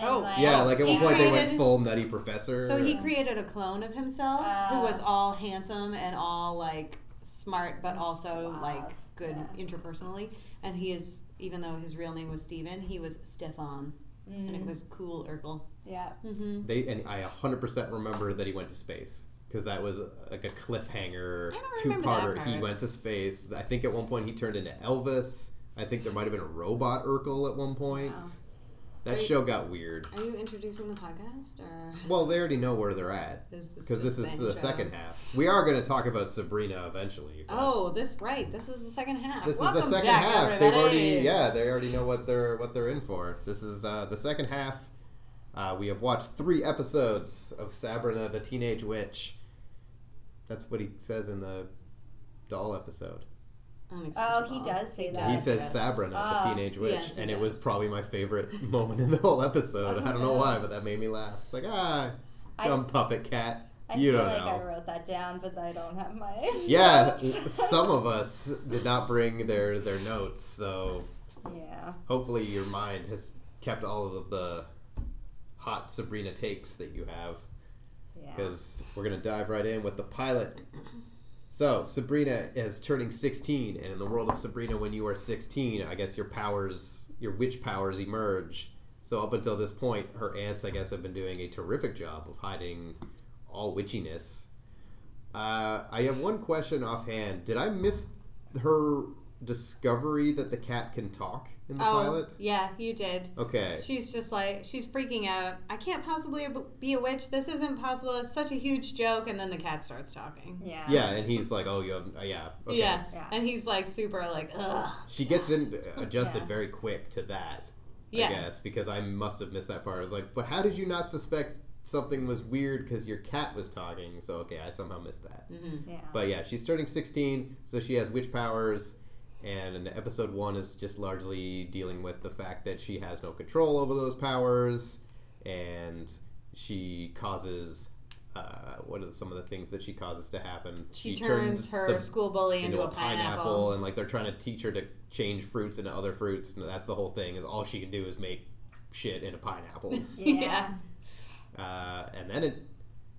[SPEAKER 2] Oh,
[SPEAKER 4] like,
[SPEAKER 3] Yeah, like at one point they went full Nutty Professor.
[SPEAKER 2] So he created a clone of himself who
[SPEAKER 4] Uh,
[SPEAKER 2] was all handsome and all like smart, but also
[SPEAKER 4] suave,
[SPEAKER 2] like good
[SPEAKER 4] yeah.
[SPEAKER 2] interpersonally. And he is, even though his real name was Steven, he was Stefan, and
[SPEAKER 4] Mm.
[SPEAKER 2] it was cool Urkel.
[SPEAKER 4] Yeah.
[SPEAKER 2] Mm-hmm.
[SPEAKER 3] They and I 100% remember that he went to space because that was like a cliffhanger
[SPEAKER 2] I don't
[SPEAKER 3] two
[SPEAKER 2] remember that
[SPEAKER 3] parter. He went to space. I think at one point he turned into Elvis. I think there might have been a robot Urkel at one point.
[SPEAKER 4] Wow.
[SPEAKER 3] That
[SPEAKER 2] you-
[SPEAKER 3] show got weird.
[SPEAKER 2] Are you introducing the podcast, or
[SPEAKER 3] Well, they already know where they're at because this is the
[SPEAKER 2] show?
[SPEAKER 3] second half. We are going to talk about Sabrina eventually.
[SPEAKER 2] Oh, this right. This is the second half.
[SPEAKER 3] This
[SPEAKER 2] Welcome
[SPEAKER 3] is the second
[SPEAKER 2] back,
[SPEAKER 3] half.
[SPEAKER 2] Everybody.
[SPEAKER 3] They've already yeah, they already know what they're what they're in for. This is uh, the second half. Uh, we have watched three episodes of Sabrina the Teenage Witch. That's what he says in the doll episode.
[SPEAKER 4] Oh,
[SPEAKER 2] Unacceptable.
[SPEAKER 4] he does say that.
[SPEAKER 3] he
[SPEAKER 4] Yes,
[SPEAKER 3] says
[SPEAKER 2] yes.
[SPEAKER 3] Sabrina
[SPEAKER 4] Ah.
[SPEAKER 3] the Teenage Witch,
[SPEAKER 2] Yes, he
[SPEAKER 3] and it was probably my favorite [laughs] moment in the whole episode. I don't know why, but that made me laugh. It's like ah,
[SPEAKER 4] I-
[SPEAKER 3] dumb puppet cat.
[SPEAKER 4] I
[SPEAKER 3] you
[SPEAKER 4] feel
[SPEAKER 3] don't
[SPEAKER 4] like
[SPEAKER 3] know.
[SPEAKER 4] I wrote that down, but I don't have my. [laughs]
[SPEAKER 3] Yeah,
[SPEAKER 4] notes.
[SPEAKER 3] some of us did not bring their their notes, so
[SPEAKER 4] yeah.
[SPEAKER 3] hopefully your mind has kept all of the hot Sabrina takes that you have
[SPEAKER 4] Yeah.
[SPEAKER 3] because we're gonna dive right in with the pilot. So Sabrina is turning 16, and in the world of Sabrina, when you are 16, I guess your powers, your witch powers, emerge. So up until this point, her aunts, I guess, have been doing a terrific job of hiding all witchiness. Uh, I have one question offhand. Did I miss her discovery that the cat can talk in the
[SPEAKER 2] Oh,
[SPEAKER 3] pilot?
[SPEAKER 2] yeah, you did.
[SPEAKER 3] Okay.
[SPEAKER 2] She's just like she's freaking out. I can't possibly be a witch. This isn't possible. It's such a huge joke. And then the cat starts talking.
[SPEAKER 4] Yeah.
[SPEAKER 3] Yeah, and he's like, "Oh, you have, uh, yeah, okay."
[SPEAKER 2] Yeah.
[SPEAKER 4] Yeah.
[SPEAKER 2] and he's like super like ugh.
[SPEAKER 3] She gets in adjusted
[SPEAKER 4] Yeah.
[SPEAKER 3] very quick to that.
[SPEAKER 2] Yeah.
[SPEAKER 3] I guess because I must have missed that part. I was like, "But how did you not suspect something was weird because your cat was talking?" So okay, I somehow missed that.
[SPEAKER 2] Mm-hmm.
[SPEAKER 4] Yeah.
[SPEAKER 3] But yeah, she's turning 16, so she has witch powers. And episode one is just largely dealing with the fact that she has no control over those powers, and she causes. Uh, what are some of the things that she causes to happen?
[SPEAKER 2] She, turns, her
[SPEAKER 3] the-
[SPEAKER 2] school bully into, a pineapple.
[SPEAKER 3] and like they're trying to teach her to change fruits into other fruits, and that's the whole thing. Is all she can do is make shit into pineapples. [laughs]
[SPEAKER 4] Yeah.
[SPEAKER 3] uh, and then it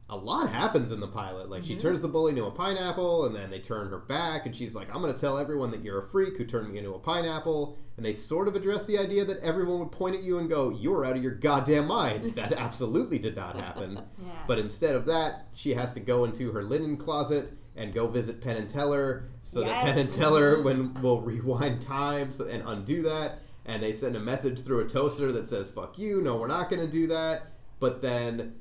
[SPEAKER 3] a lot happens in the pilot. Like she
[SPEAKER 2] Mm-hmm.
[SPEAKER 3] turns the bully into a pineapple, and then they turn her back, and she's like, "I'm going to tell everyone that you're a freak who turned me into a pineapple." And they sort of address the idea that everyone would point at you and go, "You're out of your goddamn mind." [laughs] That absolutely did not happen. [laughs]
[SPEAKER 4] Yeah.
[SPEAKER 3] But instead of that, she has to go into her linen closet and go visit Penn and Teller, so that
[SPEAKER 4] Yes.
[SPEAKER 3] Penn and Teller [laughs] when will rewind time so, and undo that. And they send a message through a toaster that says "fuck you." No, we're not going to do that. But then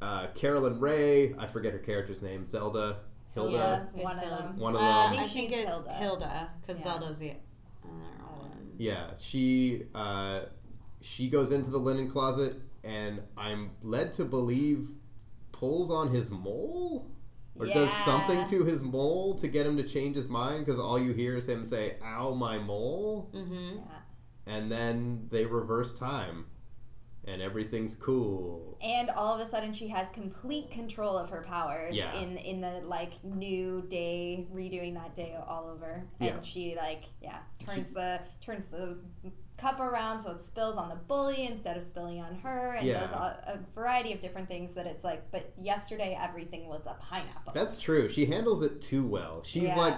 [SPEAKER 3] uh, Caroline Rhea, I forget her character's name, Zelda, Hilda.
[SPEAKER 4] Yeah,
[SPEAKER 2] It's
[SPEAKER 4] one of
[SPEAKER 2] Hilda.
[SPEAKER 4] them.
[SPEAKER 3] One of
[SPEAKER 2] Uh,
[SPEAKER 3] them.
[SPEAKER 2] I
[SPEAKER 4] I
[SPEAKER 2] think,
[SPEAKER 4] think
[SPEAKER 2] it's
[SPEAKER 4] Hilda.
[SPEAKER 2] Hilda because
[SPEAKER 4] Yeah.
[SPEAKER 2] Zelda's the other one.
[SPEAKER 3] Yeah, she uh, she goes into the linen closet, and I'm led to believe pulls on his mole. Or does something to his mole to get him to change his mind because all you hear is him say, Ow, my mole.
[SPEAKER 2] Mm-hmm.
[SPEAKER 4] Yeah.
[SPEAKER 3] And then they reverse time. And everything's cool.
[SPEAKER 4] And all of a sudden, she has complete control of her powers
[SPEAKER 3] Yeah.
[SPEAKER 4] in in the like new day, redoing that day all over. And
[SPEAKER 3] Yeah.
[SPEAKER 4] she like yeah turns the turns the cup around so it spills on the bully instead of spilling on her, and
[SPEAKER 3] Yeah.
[SPEAKER 4] does a, a variety of different things that it's like. But yesterday, everything was a pineapple.
[SPEAKER 3] That's true. She handles it too well. She's
[SPEAKER 4] Yeah.
[SPEAKER 3] like,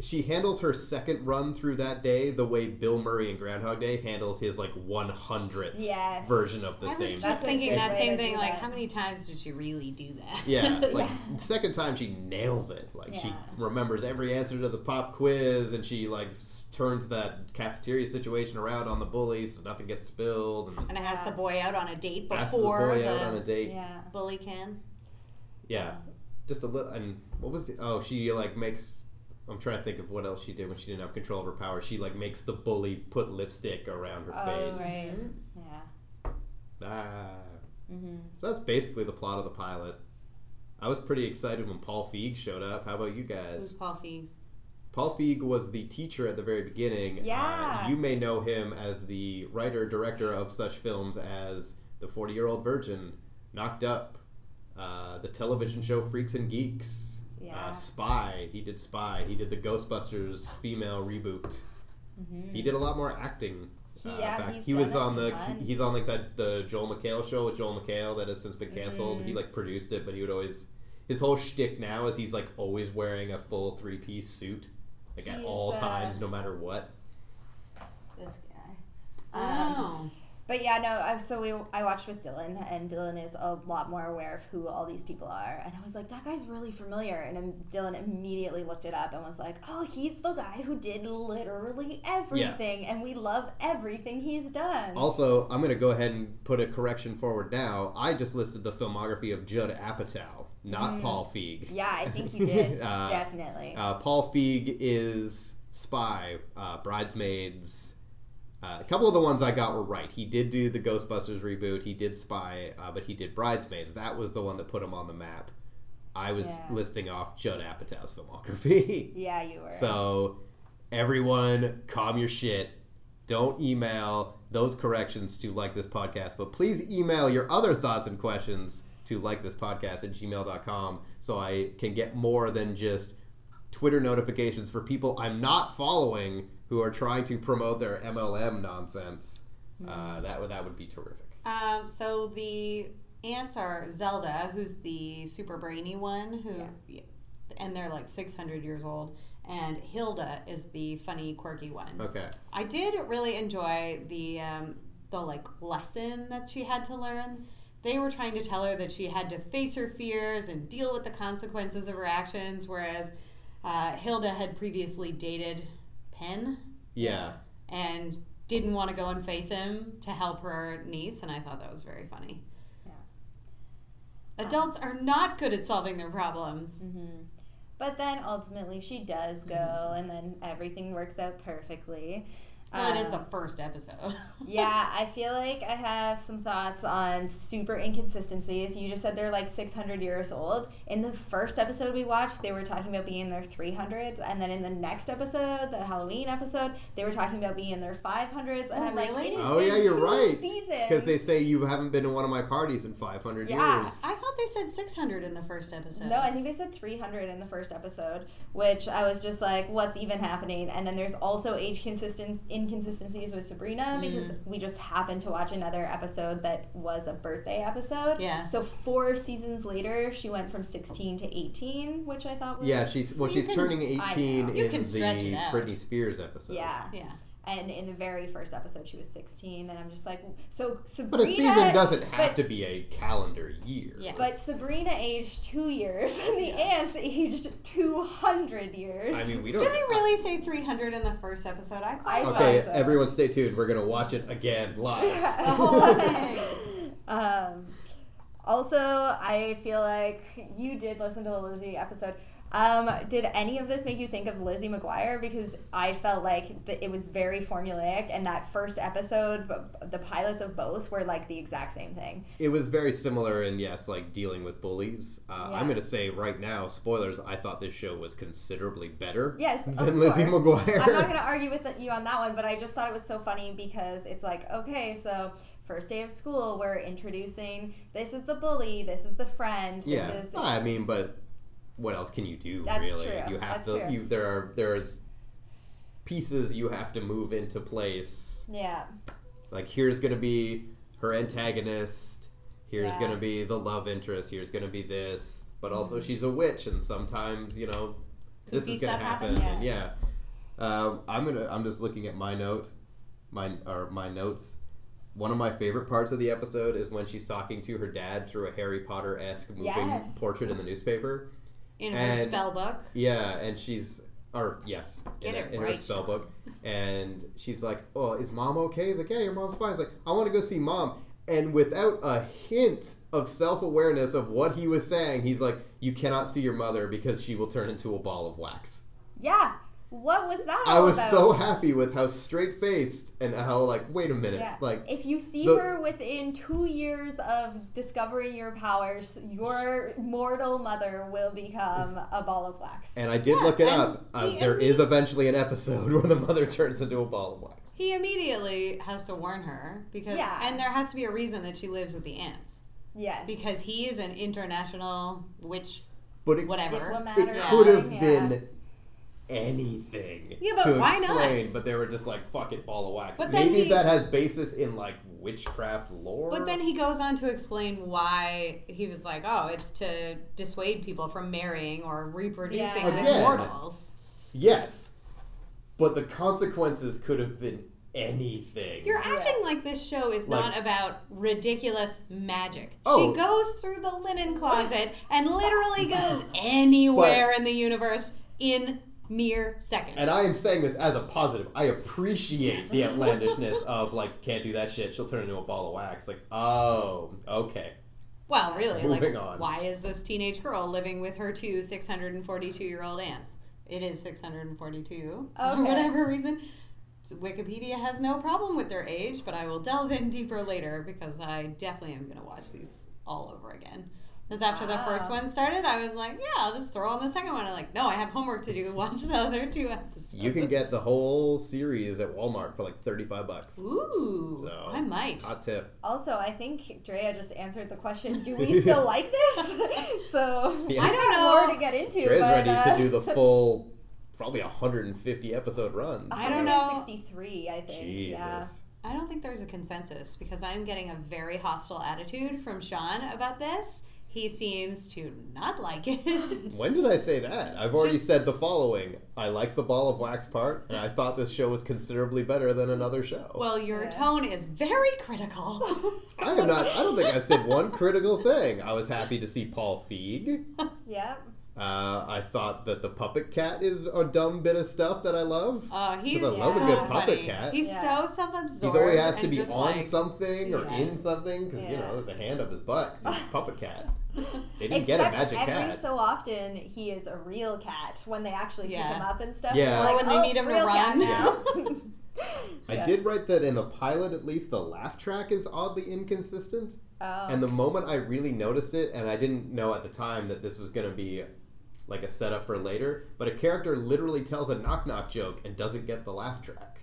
[SPEAKER 3] she handles her second run through that day the way Bill Murray in Groundhog Day handles his like 100th
[SPEAKER 4] Yes.
[SPEAKER 3] version of the
[SPEAKER 2] I
[SPEAKER 3] same
[SPEAKER 2] was just
[SPEAKER 4] That's
[SPEAKER 2] thinking
[SPEAKER 4] good
[SPEAKER 2] that same thing. Like,
[SPEAKER 4] that.
[SPEAKER 2] how many times did she really do that?
[SPEAKER 3] Yeah, [laughs] like second time she nails it. Like she remembers every answer to the pop quiz, and she like turns that cafeteria situation around on the bullies so nothing gets spilled, and
[SPEAKER 2] and it has the boy out on a date
[SPEAKER 3] asks the
[SPEAKER 2] before
[SPEAKER 3] boy
[SPEAKER 2] the,
[SPEAKER 3] out on a date.
[SPEAKER 4] yeah.
[SPEAKER 2] bully can.
[SPEAKER 3] Yeah, just a little. And what was the, oh she like makes. I'm trying to think of what else she did when she didn't have control of her power. She like makes the bully put lipstick around her
[SPEAKER 4] Oh,
[SPEAKER 3] face.
[SPEAKER 4] right. Yeah.
[SPEAKER 3] Ah.
[SPEAKER 4] Mm-hmm.
[SPEAKER 3] So that's basically the plot of the pilot. I was pretty excited when Paul Feig showed up. How about you guys?
[SPEAKER 5] Who's
[SPEAKER 3] guys?
[SPEAKER 5] Paul Feig?
[SPEAKER 3] Paul Feig was the teacher at the very beginning.
[SPEAKER 4] Yeah.
[SPEAKER 3] Uh, you may know him as the writer director of such films as The 40 Year Old Virgin, Knocked Up, uh, the television show Freaks and Geeks,
[SPEAKER 4] Yeah.
[SPEAKER 3] uh, Spy. He did Spy. He did the Ghostbusters female reboot.
[SPEAKER 4] Mm-hmm.
[SPEAKER 3] He did a lot more acting.
[SPEAKER 4] He-
[SPEAKER 3] uh,
[SPEAKER 4] yeah,
[SPEAKER 3] back- he was on the
[SPEAKER 4] ton.
[SPEAKER 3] he's on like that the Joel McHale show with Joel McHale that has since been canceled.
[SPEAKER 4] Mhm.
[SPEAKER 3] He like produced it, but he would always his whole shtick now is he's like always wearing a full three piece suit, like at
[SPEAKER 4] He's,
[SPEAKER 3] all
[SPEAKER 4] uh,
[SPEAKER 3] times, no matter what.
[SPEAKER 4] This guy. Um,
[SPEAKER 5] Oh.
[SPEAKER 4] But yeah, no. So we, I watched with Dylan, and Dylan is a lot more aware of who all these people are. And I was like, that guy's really familiar. And Dylan immediately looked it up and was like, oh, he's the guy who did literally everything, and we love everything he's done.
[SPEAKER 3] Also, I'm gonna go ahead and put a correction forward now. I just listed the filmography of Judd Apatow, not
[SPEAKER 4] Mm.
[SPEAKER 3] Paul Feig.
[SPEAKER 4] yeah, I think you [laughs] did.
[SPEAKER 3] Uh,
[SPEAKER 4] Definitely.
[SPEAKER 3] Uh, Paul Feig is Spy, uh, Bridesmaids. Uh, a couple of the ones I got were right. He did do the Ghostbusters reboot. He did Spy, uh, but he did Bridesmaids. That was the one that put him on the map. I was
[SPEAKER 4] Yeah.
[SPEAKER 3] listing off Judd Apatow's filmography. [laughs]
[SPEAKER 4] yeah, you were.
[SPEAKER 3] so, everyone, calm your shit. Don't email those corrections to like this podcast, but please email your other thoughts and questions to like this podcast at gmail.com so I can get more than just Twitter notifications for people I'm not following who are trying to promote their MLM nonsense. Uh, that would that would be terrific.
[SPEAKER 5] Um, so the aunts are Zelda, who's the super brainy one, who, and they're like 600 years old, and Hilda is the funny, quirky one.
[SPEAKER 3] Okay.
[SPEAKER 5] I did really enjoy the um, the like lesson that she had to learn. They were trying to tell her that she had to face her fears and deal with the consequences of her actions, whereas uh, Hilda had previously dated Penn
[SPEAKER 3] Yeah.
[SPEAKER 5] and didn't want to go and face him to help her niece, and I thought that was very funny.
[SPEAKER 4] Yeah.
[SPEAKER 5] Adults are not good at solving their problems.
[SPEAKER 4] hmm But then ultimately she does go, and then everything works out perfectly.
[SPEAKER 5] Well, it is
[SPEAKER 4] Um,
[SPEAKER 5] the first episode. [laughs]
[SPEAKER 4] yeah, I feel like I have some thoughts on super inconsistencies. You just said they're like 600 years old. In the first episode we watched, they were talking about being in their 300s, and then in the next episode, the Halloween episode, they were talking about being in their 500s. And
[SPEAKER 5] Oh,
[SPEAKER 4] I'm like,
[SPEAKER 5] really?
[SPEAKER 4] it has
[SPEAKER 3] Oh yeah, you're right. Because they say you haven't been to one of my parties in 500
[SPEAKER 4] Yeah,
[SPEAKER 3] years.
[SPEAKER 5] I thought they said 600 in the first episode.
[SPEAKER 4] No, I think they said 300 in the first episode, which I was just like, what's even happening? And then there's also age consistent inconsistencies with Sabrina because we just happened to watch another episode that was a birthday episode.
[SPEAKER 5] Yeah.
[SPEAKER 4] So four seasons later, she went from 16 to 18, which I thought was
[SPEAKER 3] Yeah, she's well. She's
[SPEAKER 5] can-
[SPEAKER 3] turning 18
[SPEAKER 4] know.
[SPEAKER 3] In the. Britney Spears episode.
[SPEAKER 4] yeah.
[SPEAKER 5] Yeah.
[SPEAKER 4] And in the very first episode, she was 16, and I'm just like, so Sabrina.
[SPEAKER 3] But a season doesn't have
[SPEAKER 4] but-
[SPEAKER 3] to be a calendar year.
[SPEAKER 5] Yeah.
[SPEAKER 4] But Sabrina aged two years, and the aunts aged 200 years.
[SPEAKER 3] I mean, we don't.
[SPEAKER 5] Did they really say 300 in the first episode? I thought.
[SPEAKER 4] I
[SPEAKER 3] Okay,
[SPEAKER 4] thought so.
[SPEAKER 3] everyone, stay tuned. We're gonna watch it again live. [laughs] [laughs]
[SPEAKER 5] The whole [laughs] thing.
[SPEAKER 4] um, also, I feel like you did listen to the Lizzie episode. Um, did any of this make you think of Lizzie McGuire? Because I felt like it was very formulaic, and that first episode, the pilots of both were like the exact same thing.
[SPEAKER 3] It was very similar in yes, like dealing with bullies. Uh,
[SPEAKER 4] Yeah.
[SPEAKER 3] I'm gonna say right now, spoilers. I thought this show was considerably better
[SPEAKER 4] Yes,
[SPEAKER 3] than Lizzie. McGuire.
[SPEAKER 4] I'm not going to argue with you on that one, but I just thought it was so funny because it's like, okay, so first day of school, we're introducing this is the bully, this is the friend, this
[SPEAKER 3] yeah,
[SPEAKER 4] is
[SPEAKER 3] I mean, but what else can you do?
[SPEAKER 4] That's
[SPEAKER 3] really,
[SPEAKER 4] true.
[SPEAKER 3] you have
[SPEAKER 4] That's
[SPEAKER 3] to.
[SPEAKER 4] true.
[SPEAKER 3] You there are there's pieces you have to move into place.
[SPEAKER 4] yeah.
[SPEAKER 3] Like here's gonna be her antagonist. Here's
[SPEAKER 4] Yeah.
[SPEAKER 3] gonna be the love interest. Here's gonna be this, but also she's a witch, and sometimes you know this is gonna happen.
[SPEAKER 5] happens.
[SPEAKER 3] Yeah, um, I'm gonna. I'm just looking at my note, my or my notes. One of my favorite parts of the episode is when she's talking to her dad through a Harry Potter esque moving
[SPEAKER 4] Yes.
[SPEAKER 3] portrait in the newspaper.
[SPEAKER 5] In her
[SPEAKER 3] And-
[SPEAKER 5] spell book.
[SPEAKER 3] Yeah, and she's or yes,
[SPEAKER 5] Get
[SPEAKER 3] in,
[SPEAKER 5] it
[SPEAKER 3] in her spell book, and she's like, "Oh, is mom okay?" He's like, "Yeah, your mom's fine." He's like, "I want to go see mom." And without a hint of self awareness of what he was saying, he's like, You cannot see your mother because she will turn into a ball of wax.
[SPEAKER 4] Yeah. What was that?
[SPEAKER 3] I was
[SPEAKER 4] about?
[SPEAKER 3] so happy with how straight faced and how, like, wait a minute.
[SPEAKER 4] Yeah.
[SPEAKER 3] Like,
[SPEAKER 4] if you see
[SPEAKER 3] the-
[SPEAKER 4] her within two years of discovering your powers, your mortal mother will become a ball of wax.
[SPEAKER 3] and I did
[SPEAKER 2] Yeah,
[SPEAKER 3] look it up. Uh,
[SPEAKER 2] he
[SPEAKER 3] there is
[SPEAKER 2] imme-
[SPEAKER 3] eventually an episode [laughs] where the mother turns into a ball of wax.
[SPEAKER 2] He immediately has to warn her because,
[SPEAKER 4] Yeah.
[SPEAKER 2] and there has to be a reason that she lives with the aunts
[SPEAKER 4] yes.
[SPEAKER 2] because he is an international witch,
[SPEAKER 3] But it,
[SPEAKER 2] whatever.
[SPEAKER 3] It could have
[SPEAKER 4] yeah.
[SPEAKER 3] been anything
[SPEAKER 2] Yeah, but
[SPEAKER 3] to
[SPEAKER 2] why not?
[SPEAKER 3] explain, but they were just like, fuck it, ball of wax.
[SPEAKER 2] But then
[SPEAKER 3] Maybe
[SPEAKER 2] he-
[SPEAKER 3] that has basis in, like, witchcraft lore.
[SPEAKER 2] But then he goes on to explain why he was like, oh, it's to dissuade people from marrying or reproducing
[SPEAKER 4] Yeah.
[SPEAKER 2] with
[SPEAKER 3] Again.
[SPEAKER 2] mortals.
[SPEAKER 3] Yes. But the consequences could have been anything.
[SPEAKER 2] You're acting like this show is
[SPEAKER 3] Like-
[SPEAKER 2] not about ridiculous magic.
[SPEAKER 3] Oh.
[SPEAKER 2] She goes through the linen closet [laughs] and literally goes anywhere in the universe in mere seconds.
[SPEAKER 3] And I am saying this as a positive. I appreciate the outlandishness of like, can't do that shit. She'll turn into a ball of wax. Like, oh, okay.
[SPEAKER 2] well, really,
[SPEAKER 3] Moving
[SPEAKER 2] like,
[SPEAKER 3] on.
[SPEAKER 2] why is this teenage girl living with her two 642 year old aunts? It is 642 for whatever reason. So Wikipedia has no problem with their age, but I will delve in deeper later because I definitely am going to watch these all over again. Because after the first one started, I was like, yeah, I'll just throw on the second one. I'm like, no, I have homework to do. [laughs] Watch the other two episodes.
[SPEAKER 3] You can get the whole series at Walmart for like 35 bucks.
[SPEAKER 2] Ooh,
[SPEAKER 3] So,
[SPEAKER 2] I might.
[SPEAKER 3] Hot tip.
[SPEAKER 4] Also, I think Drea just answered the question: Do we [laughs] still like this? [laughs] so
[SPEAKER 3] Yeah.
[SPEAKER 4] I
[SPEAKER 3] I
[SPEAKER 4] don't
[SPEAKER 2] don't
[SPEAKER 4] know
[SPEAKER 2] know.
[SPEAKER 4] more to get into.
[SPEAKER 3] Dre's
[SPEAKER 4] but,
[SPEAKER 3] ready
[SPEAKER 4] uh,
[SPEAKER 3] to do the full, probably 150 episode run.
[SPEAKER 2] I don't know.
[SPEAKER 4] 63, I think.
[SPEAKER 3] Jesus.
[SPEAKER 4] Yeah.
[SPEAKER 2] I don't think there's a consensus because I'm getting a very hostile attitude from Sean about this. He seems to not like it. [laughs]
[SPEAKER 3] When did I say that? I've already
[SPEAKER 2] Just-
[SPEAKER 3] said the following. I like the ball of wax part, and I thought this show was considerably better than another show.
[SPEAKER 2] well, your
[SPEAKER 4] Yeah.
[SPEAKER 2] tone is very critical. [laughs]
[SPEAKER 3] I have not. I don't think I've said one critical thing. I was happy to see Paul Feig. [laughs]
[SPEAKER 4] Yep.
[SPEAKER 3] Uh, I thought that the puppet cat is a dumb bit of stuff that I love.
[SPEAKER 2] Uh, he's
[SPEAKER 3] 'Cause I love a good puppet
[SPEAKER 2] funny.
[SPEAKER 3] cat.
[SPEAKER 2] He's
[SPEAKER 4] Yeah.
[SPEAKER 2] so self-absorbed.
[SPEAKER 3] He's always has to be on
[SPEAKER 2] like,
[SPEAKER 3] something or
[SPEAKER 2] Yeah.
[SPEAKER 3] in something because you know there's a hand up his butt. 'cause he's a puppet cat. They didn't get a
[SPEAKER 4] Except
[SPEAKER 3] magic
[SPEAKER 4] every
[SPEAKER 3] cat.
[SPEAKER 4] so often, he is a real cat when they actually
[SPEAKER 2] Yeah.
[SPEAKER 4] pick him up and stuff.
[SPEAKER 3] Yeah.
[SPEAKER 2] Or
[SPEAKER 4] like,
[SPEAKER 2] when they
[SPEAKER 4] "Oh,
[SPEAKER 2] need him to run."
[SPEAKER 4] now." [laughs]
[SPEAKER 3] I
[SPEAKER 4] Yeah.
[SPEAKER 3] did write that in the pilot, at least the laugh track is oddly inconsistent.
[SPEAKER 4] Oh.
[SPEAKER 3] And the moment I really noticed it, and I didn't know at the time that this was going to be like a setup for later, but a character literally tells a knock knock joke and doesn't get the laugh track.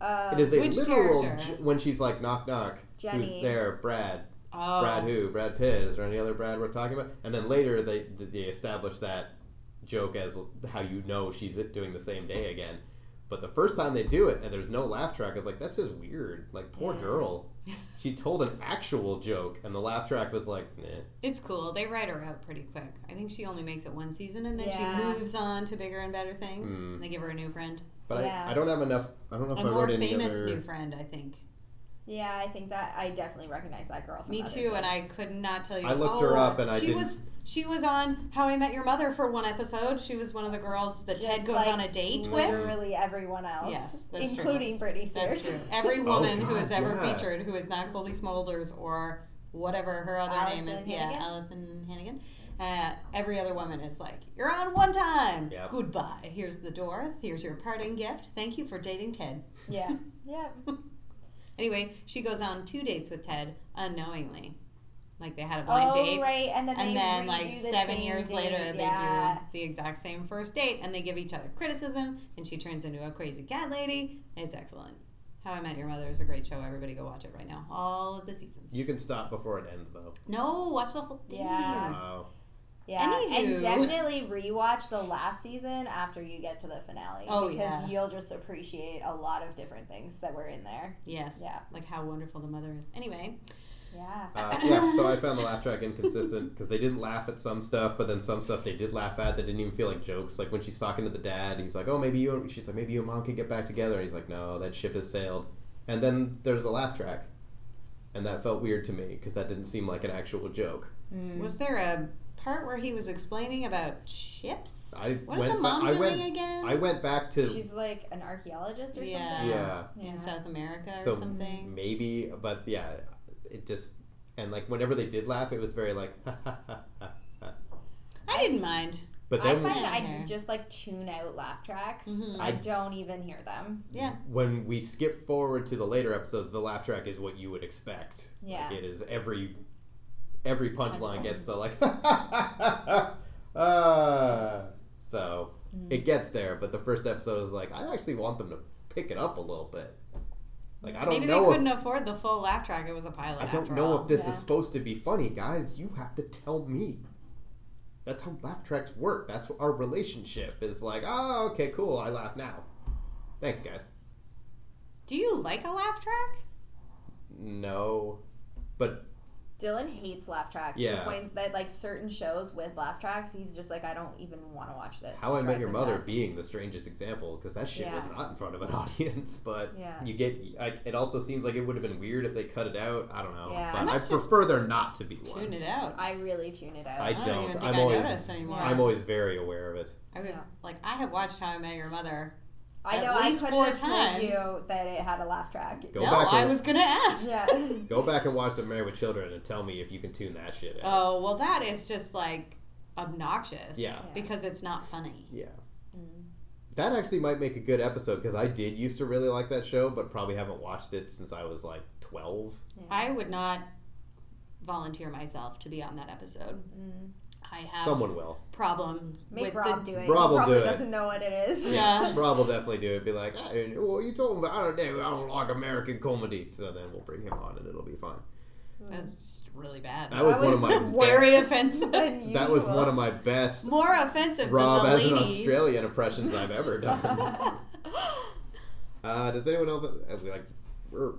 [SPEAKER 4] Uh,
[SPEAKER 3] It is a
[SPEAKER 2] Which
[SPEAKER 3] literal j- when she's like knock knock.
[SPEAKER 4] Jenny.
[SPEAKER 3] Who's there? Brad.
[SPEAKER 2] Oh.
[SPEAKER 3] Brad who? Brad Pitt. Is there any other Brad worth talking about? And then later they they establish that joke as how you know she's doing the same day again. But the first time they do it and there's no laugh track, it's like, that's just weird. Like poor
[SPEAKER 4] Yeah.
[SPEAKER 3] girl. She told an actual joke and the laugh track was like, nah.
[SPEAKER 2] It's cool. They write her out pretty quick. I think she only makes it one season and then
[SPEAKER 4] Yeah.
[SPEAKER 2] she moves on to bigger and better things.
[SPEAKER 3] Mm.
[SPEAKER 2] They give her a new friend.
[SPEAKER 3] But
[SPEAKER 4] Yeah.
[SPEAKER 3] I, I don't have enough. I don't know if
[SPEAKER 2] A
[SPEAKER 3] I
[SPEAKER 2] more
[SPEAKER 3] wrote any
[SPEAKER 2] famous
[SPEAKER 3] other.
[SPEAKER 2] new friend, I think.
[SPEAKER 4] Yeah, I think that I definitely recognize that girl. From
[SPEAKER 2] Me
[SPEAKER 4] other
[SPEAKER 2] too, and I could not tell you.
[SPEAKER 3] I looked her
[SPEAKER 2] Oh,
[SPEAKER 3] up and I
[SPEAKER 2] she
[SPEAKER 3] didn't-
[SPEAKER 2] was she was on How I Met Your Mother for one episode. She was one of the girls that Ted goes
[SPEAKER 4] like
[SPEAKER 2] on a date with.
[SPEAKER 4] literally everyone else.
[SPEAKER 2] Yes, that's true.
[SPEAKER 4] including Britney Spears.
[SPEAKER 2] That's true. [laughs] Every woman who
[SPEAKER 3] God,
[SPEAKER 2] has ever
[SPEAKER 3] yeah.
[SPEAKER 2] featured who is not Cobie Smulders or whatever her other name is,
[SPEAKER 4] Allison
[SPEAKER 2] yeah, Alyson Hannigan. Uh, every other woman is like, "You're on one time.
[SPEAKER 3] Yep.
[SPEAKER 2] Goodbye. Here's the door. Here's your parting gift. Thank you for dating Ted."
[SPEAKER 4] yeah, [laughs] yeah.
[SPEAKER 2] Anyway, she goes on two dates with Ted unknowingly. Like they had a blind
[SPEAKER 4] oh
[SPEAKER 2] date.
[SPEAKER 4] right, and then
[SPEAKER 2] and
[SPEAKER 4] they
[SPEAKER 2] then like
[SPEAKER 4] the
[SPEAKER 2] seven years
[SPEAKER 4] date,
[SPEAKER 2] later they do the exact same first date and they give each other criticism and she turns into a crazy cat lady it's excellent how i met your mother is a great show everybody go watch it right now all of the seasons
[SPEAKER 3] You can stop before it ends though.
[SPEAKER 2] no watch the whole thing
[SPEAKER 4] Yeah.
[SPEAKER 3] Wow.
[SPEAKER 4] Yeah,
[SPEAKER 2] Anywho.
[SPEAKER 4] and definitely rewatch the last season after you get to the finale.
[SPEAKER 2] Oh,
[SPEAKER 4] because
[SPEAKER 2] yeah.
[SPEAKER 4] you'll just appreciate a lot of different things that were in there.
[SPEAKER 2] yes
[SPEAKER 4] Yeah.
[SPEAKER 2] like how wonderful the mother is anyway
[SPEAKER 4] Yeah.
[SPEAKER 3] Uh, yeah, so I found the laugh track inconsistent because they didn't laugh at some stuff, but then some stuff they did laugh at that didn't even feel like jokes. Like when she's talking to the dad, he's like, "Oh, maybe you." And she's like, "Maybe you and mom can get back together." And he's like, "No, that ship has sailed." And then there's a laugh track, and that felt weird to me because that didn't seem like an actual joke.
[SPEAKER 4] Mm.
[SPEAKER 2] was there a part where he was explaining about ships
[SPEAKER 3] I
[SPEAKER 2] what is
[SPEAKER 3] went
[SPEAKER 2] the mom
[SPEAKER 3] ba-
[SPEAKER 2] doing
[SPEAKER 3] went-
[SPEAKER 2] again
[SPEAKER 3] I went back to
[SPEAKER 4] She's like an archaeologist or
[SPEAKER 2] Yeah.
[SPEAKER 4] something.
[SPEAKER 3] yeah,
[SPEAKER 2] in
[SPEAKER 4] Yeah.
[SPEAKER 2] south america or
[SPEAKER 3] So-
[SPEAKER 2] something
[SPEAKER 3] maybe, but yeah, it just and like whenever they did laugh, it was very like. [laughs]
[SPEAKER 2] I didn't mind.
[SPEAKER 3] but
[SPEAKER 4] I
[SPEAKER 3] then
[SPEAKER 4] find I just like tune out laugh tracks.
[SPEAKER 2] Mhm.
[SPEAKER 4] I don't even hear them.
[SPEAKER 2] Yeah.
[SPEAKER 3] when we skip forward to the later episodes, the laugh track is what you would expect.
[SPEAKER 4] Yeah.
[SPEAKER 3] Like it is every every punchline gets the like uh, [laughs] so
[SPEAKER 4] Mm.
[SPEAKER 3] it gets there, but the first episode is like I actually want them to pick it up a little bit. Like I don't
[SPEAKER 2] Maybe they
[SPEAKER 3] know if,
[SPEAKER 2] couldn't afford the full laugh track. It was a pilot.
[SPEAKER 3] I don't know
[SPEAKER 2] all.
[SPEAKER 3] if this
[SPEAKER 4] Yeah.
[SPEAKER 3] is supposed to be funny, guys. You have to tell me. That's how laugh tracks work. That's our relationship is like, oh, okay, cool. I laugh now. Thanks, guys.
[SPEAKER 2] Do you like a laugh track?
[SPEAKER 3] No, but
[SPEAKER 4] Dylan hates laugh tracks to
[SPEAKER 3] Yeah.
[SPEAKER 4] the point that like certain shows with laugh tracks, he's just like, I don't even want to watch this.
[SPEAKER 3] How I Met Your
[SPEAKER 4] him
[SPEAKER 3] Mother
[SPEAKER 4] nuts.
[SPEAKER 3] being the strangest example because that shit was not in front of an [laughs] audience. But
[SPEAKER 4] Yeah.
[SPEAKER 3] you get, I, it also seems like it would have been weird if they cut it out. I don't know,
[SPEAKER 4] Yeah.
[SPEAKER 3] but
[SPEAKER 2] I
[SPEAKER 3] I
[SPEAKER 2] must just
[SPEAKER 3] prefer there not to be one.
[SPEAKER 2] Tune it out.
[SPEAKER 4] I really tune it out.
[SPEAKER 3] I
[SPEAKER 2] I don't
[SPEAKER 3] don't.
[SPEAKER 2] even think
[SPEAKER 3] I'm
[SPEAKER 2] I
[SPEAKER 3] always,
[SPEAKER 2] anymore.
[SPEAKER 3] I'm always very aware of it.
[SPEAKER 2] I was
[SPEAKER 4] Yeah.
[SPEAKER 2] like, I have watched How I Met Your Mother.
[SPEAKER 4] I
[SPEAKER 2] at
[SPEAKER 4] know. I
[SPEAKER 2] least
[SPEAKER 4] couldn't
[SPEAKER 2] four
[SPEAKER 4] have told you that it had a laugh track.
[SPEAKER 3] Go
[SPEAKER 2] no,
[SPEAKER 3] back
[SPEAKER 2] I
[SPEAKER 3] and-
[SPEAKER 2] was gonna ask.
[SPEAKER 4] Yeah. [laughs]
[SPEAKER 3] Go back and watch some Married with Children and tell me if you can tune that shit out.
[SPEAKER 2] Oh well, that is just like obnoxious.
[SPEAKER 3] Yeah.
[SPEAKER 2] Because it's not funny.
[SPEAKER 3] Yeah.
[SPEAKER 4] Mm.
[SPEAKER 3] That actually might make a good episode because I did used to really like that show, but probably haven't watched it since I was like 12.
[SPEAKER 2] I would not volunteer myself to be on that episode.
[SPEAKER 4] Mm.
[SPEAKER 2] I have
[SPEAKER 3] Someone will.
[SPEAKER 2] problem
[SPEAKER 4] Make
[SPEAKER 2] with
[SPEAKER 4] Rob
[SPEAKER 2] the
[SPEAKER 4] do it.
[SPEAKER 3] Rob will
[SPEAKER 4] probably
[SPEAKER 3] do it.
[SPEAKER 4] doesn't know what it is.
[SPEAKER 2] Yeah. [laughs]
[SPEAKER 3] Rob will definitely do it. Be like, I didn't, well, you told him, but I don't know. I don't like American comedy. So then we'll bring him on and it'll be fine.
[SPEAKER 2] That's just really bad.
[SPEAKER 3] That was one of my [laughs]
[SPEAKER 2] Very
[SPEAKER 3] best-
[SPEAKER 2] offensive. [laughs]
[SPEAKER 3] That was one of my best
[SPEAKER 2] More offensive
[SPEAKER 3] Rob
[SPEAKER 2] than the
[SPEAKER 3] as an. Australian impressions I've ever done. Uh, does anyone else? uh, We like we're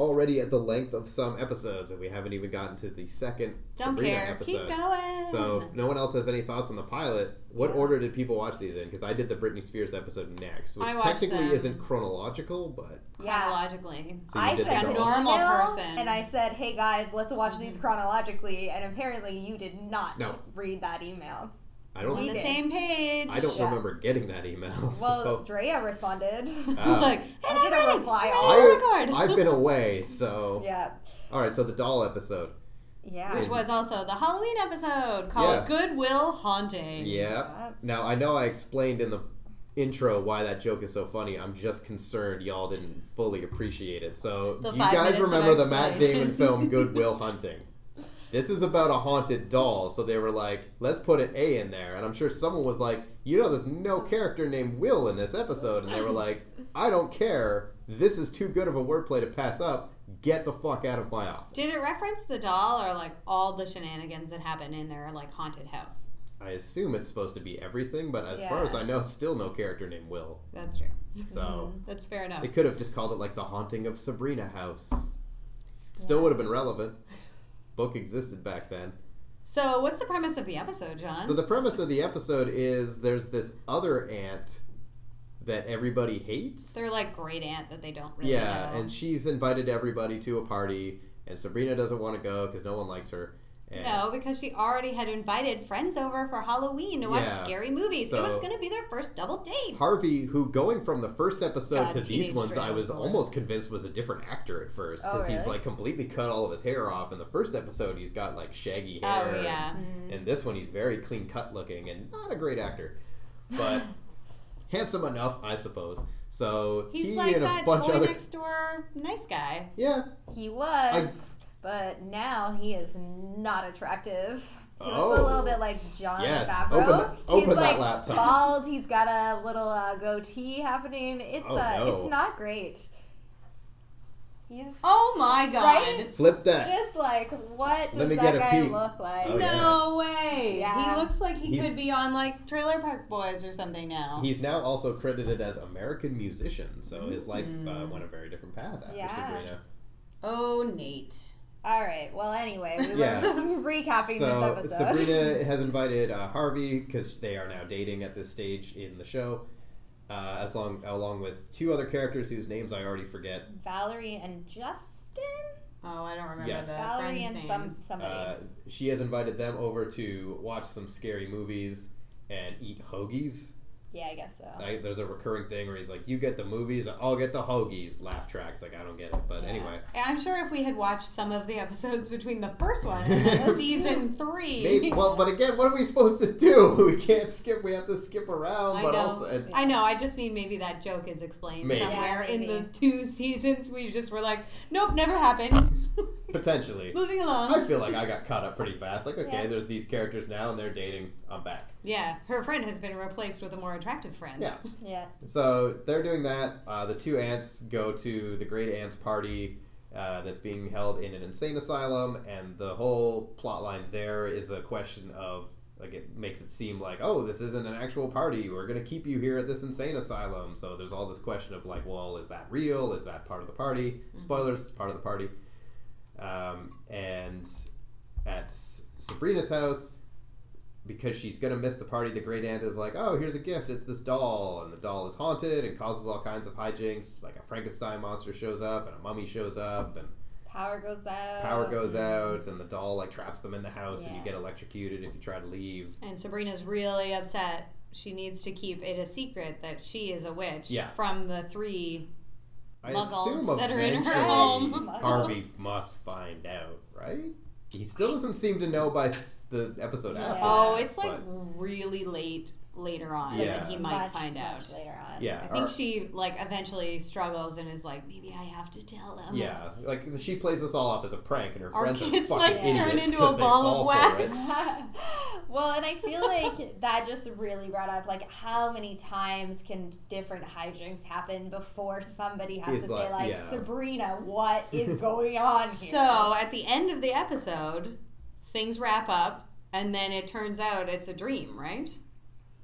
[SPEAKER 3] already at the length of some episodes, and we haven't even gotten to the second
[SPEAKER 2] Don't
[SPEAKER 3] Sabrina
[SPEAKER 2] care.
[SPEAKER 3] episode.
[SPEAKER 2] Keep going.
[SPEAKER 3] So if no one else has any thoughts on the pilot, what order did people watch these in? Because I did the Britney Spears episode next, which
[SPEAKER 2] I watched
[SPEAKER 3] technically
[SPEAKER 2] them.
[SPEAKER 3] isn't chronological, but
[SPEAKER 4] Yeah.
[SPEAKER 2] chronologically.
[SPEAKER 3] so you
[SPEAKER 4] I
[SPEAKER 3] did
[SPEAKER 4] sent
[SPEAKER 3] the
[SPEAKER 2] a
[SPEAKER 3] girl.
[SPEAKER 2] normal
[SPEAKER 4] email,
[SPEAKER 2] person.
[SPEAKER 4] and I said, "Hey guys, let's watch these mm-hmm. chronologically." And apparently, you did not
[SPEAKER 3] No.
[SPEAKER 4] read that email.
[SPEAKER 3] I
[SPEAKER 2] On
[SPEAKER 3] don't.
[SPEAKER 4] We
[SPEAKER 2] the
[SPEAKER 4] did.
[SPEAKER 2] same page.
[SPEAKER 3] I don't
[SPEAKER 4] Yeah.
[SPEAKER 3] remember getting that email. [laughs]
[SPEAKER 4] Well,
[SPEAKER 3] so
[SPEAKER 4] Drea responded. [laughs]
[SPEAKER 3] Ah.
[SPEAKER 2] like,
[SPEAKER 4] I
[SPEAKER 2] and I'm
[SPEAKER 4] did a
[SPEAKER 2] ready.
[SPEAKER 4] reply
[SPEAKER 2] I'm
[SPEAKER 4] all.
[SPEAKER 2] ready to record.
[SPEAKER 3] I, I've been [laughs] away, so
[SPEAKER 4] yeah,
[SPEAKER 3] all right. So the doll episode.
[SPEAKER 4] yeah.
[SPEAKER 2] Which was also the Halloween episode called
[SPEAKER 3] Yeah.
[SPEAKER 2] Good Will Haunting.
[SPEAKER 3] Yeah. Now I know I explained in the intro why that joke is so funny. I'm just concerned y'all didn't fully appreciate it. So
[SPEAKER 2] The
[SPEAKER 3] do you guys remember the Matt. Damon film Good Will Hunting? This is about a haunted doll, so they were like, let's put an A in there. And I'm sure someone was like, you know, there's no character named Will in this episode. And they were like, I don't care. This is too good of a wordplay to pass up. Get the fuck out of my office.
[SPEAKER 2] Did it reference the doll or like all the shenanigans that happen in their like haunted house?
[SPEAKER 3] I assume it's supposed to be everything, but as far as I know, still no character named Will.
[SPEAKER 2] That's true.
[SPEAKER 3] So [laughs]
[SPEAKER 2] That's fair enough.
[SPEAKER 3] they could have just called it like the haunting of Sabrina House. Still
[SPEAKER 4] Yeah.
[SPEAKER 3] would have been relevant. Book existed back then.
[SPEAKER 2] So, what's the premise of the episode, John?
[SPEAKER 3] So the premise of the episode is there's this other aunt that everybody hates.
[SPEAKER 2] They're like great aunt that they don't really
[SPEAKER 3] yeah,
[SPEAKER 2] know.
[SPEAKER 3] and she's invited everybody to a party, and Sabrina doesn't want to go because no one likes her. And
[SPEAKER 2] no, because she already had invited friends over for Halloween to watch
[SPEAKER 3] Yeah.
[SPEAKER 2] scary movies. it was going to be their first double date.
[SPEAKER 3] Harvey, who going from the first episode
[SPEAKER 2] God,
[SPEAKER 3] to these ones, I was almost convinced was a different actor at first
[SPEAKER 4] Oh,
[SPEAKER 3] because he's like completely cut all of his hair off. In the first episode, he's got like shaggy oh, hair.
[SPEAKER 2] Oh, yeah.
[SPEAKER 3] And mm-hmm. this one, he's very clean cut looking and not a great actor, but [laughs] handsome enough, I suppose. So
[SPEAKER 2] He's
[SPEAKER 3] he
[SPEAKER 2] like
[SPEAKER 3] and a
[SPEAKER 2] that
[SPEAKER 3] bunch
[SPEAKER 2] boy
[SPEAKER 3] other
[SPEAKER 2] next door nice guy.
[SPEAKER 3] yeah.
[SPEAKER 4] He was, but now he is not attractive. He looks a
[SPEAKER 3] Oh.
[SPEAKER 4] little bit like John
[SPEAKER 3] Yes.
[SPEAKER 4] Favreau.
[SPEAKER 3] Open the-
[SPEAKER 4] he's
[SPEAKER 3] open that
[SPEAKER 4] like
[SPEAKER 3] laptop.
[SPEAKER 4] bald. He's got a little uh, goatee happening. It's
[SPEAKER 3] Oh,
[SPEAKER 4] uh,
[SPEAKER 3] no.
[SPEAKER 4] it's not great. He's
[SPEAKER 2] Oh my god.
[SPEAKER 4] Right?
[SPEAKER 3] Flip that.
[SPEAKER 4] just like what does that guy
[SPEAKER 3] peek.
[SPEAKER 4] look like?
[SPEAKER 3] Oh, yeah.
[SPEAKER 2] no way.
[SPEAKER 4] Yeah.
[SPEAKER 2] He looks like he
[SPEAKER 3] He's-
[SPEAKER 2] could be on like Trailer Park Boys or something now.
[SPEAKER 3] He's now also credited as American musician, so his life uh, went a very different path after
[SPEAKER 4] Yeah.
[SPEAKER 3] Sabrina.
[SPEAKER 2] oh, Nate.
[SPEAKER 4] All right. Well, anyway, we
[SPEAKER 3] Yeah.
[SPEAKER 4] were [laughs] recapping
[SPEAKER 3] so
[SPEAKER 4] this episode.
[SPEAKER 3] Sabrina [laughs] has invited uh, Harvey because they are now dating at this stage in the show, uh, as long along with two other characters whose names I already forget.
[SPEAKER 4] Valerie and Justin.
[SPEAKER 2] Oh, I don't remember
[SPEAKER 3] Yes.
[SPEAKER 2] the
[SPEAKER 4] Valerie and
[SPEAKER 2] name.
[SPEAKER 4] some somebody.
[SPEAKER 3] Uh, she has invited them over to watch some scary movies and eat hoagies.
[SPEAKER 4] Yeah, I guess so.
[SPEAKER 3] I, there's a recurring thing where he's like, "You get the movies, I'll get the hoagies." Laugh tracks, like I don't get it, but anyway,
[SPEAKER 2] I'm sure if we had watched some of the episodes between the first one and [laughs] season three,
[SPEAKER 3] maybe. Well, but again, what are we supposed to do? [laughs] We can't skip. We have to skip around,
[SPEAKER 2] I
[SPEAKER 3] but
[SPEAKER 2] know.
[SPEAKER 3] also it's
[SPEAKER 2] I know. I just mean maybe that joke is explained
[SPEAKER 3] Maybe.
[SPEAKER 2] somewhere
[SPEAKER 4] Yeah,
[SPEAKER 2] in the two seasons. We just were like, nope, never happened. [laughs]
[SPEAKER 3] potentially.
[SPEAKER 2] Moving along.
[SPEAKER 3] I feel like I got caught up pretty fast. Like, okay,
[SPEAKER 4] Yeah.
[SPEAKER 3] there's these characters now, and they're dating. I'm back.
[SPEAKER 2] yeah, her friend has been replaced with a more attractive friend.
[SPEAKER 3] Yeah. [laughs]
[SPEAKER 4] Yeah.
[SPEAKER 3] So they're doing that. Uh, the two aunts go to the Great Aunts party uh, that's being held in an insane asylum, and the whole plot line there is a question of like it makes it seem like oh this isn't an actual party we're going to keep you here at this insane asylum so there's all this question of like well is that real is that part of the party spoilers part of the party um, and at sabrina's house because she's gonna miss the party, the great aunt is like, "Oh, here's a gift. It's this doll, and the doll is haunted and causes all kinds of hijinks. Like a Frankenstein monster shows up, and a mummy shows up, and
[SPEAKER 4] Power goes out.
[SPEAKER 3] power goes out, and the doll like traps them in the house, and you get electrocuted if you try to leave.
[SPEAKER 2] And Sabrina's really upset. She needs to keep it a secret that she is a witch
[SPEAKER 3] Yeah.
[SPEAKER 2] from the three.
[SPEAKER 3] I
[SPEAKER 2] Muggles
[SPEAKER 3] assume
[SPEAKER 2] that are in her home. [laughs] [laughs]
[SPEAKER 3] Harvey must find out, right? He still doesn't seem to know by s- the episode
[SPEAKER 4] Yeah.
[SPEAKER 3] after.
[SPEAKER 2] Oh,
[SPEAKER 3] that,
[SPEAKER 2] it's like
[SPEAKER 3] but-
[SPEAKER 2] really late later on
[SPEAKER 3] Yeah.
[SPEAKER 2] that he might
[SPEAKER 4] Much,
[SPEAKER 2] find
[SPEAKER 4] much
[SPEAKER 2] out.
[SPEAKER 4] later on.
[SPEAKER 3] yeah,
[SPEAKER 2] I think
[SPEAKER 3] or-
[SPEAKER 2] she like eventually struggles and is like, maybe I have to tell him.
[SPEAKER 3] Yeah, like she plays this all off as a prank, and her
[SPEAKER 2] Our
[SPEAKER 3] friends are
[SPEAKER 2] kids
[SPEAKER 3] fucking
[SPEAKER 2] might
[SPEAKER 3] idiots
[SPEAKER 2] turn into
[SPEAKER 3] 'cause
[SPEAKER 2] a ball of
[SPEAKER 3] fall for it.
[SPEAKER 2] wax. [laughs] [laughs]
[SPEAKER 4] well, and I feel like that just really brought up like how many times can different hijinks happen before somebody has
[SPEAKER 3] It's
[SPEAKER 4] to
[SPEAKER 3] like-
[SPEAKER 4] say like
[SPEAKER 3] yeah.
[SPEAKER 4] Sabrina, what is going on [laughs] here?
[SPEAKER 2] So at the end of the episode, things wrap up, and then it turns out it's a dream, right?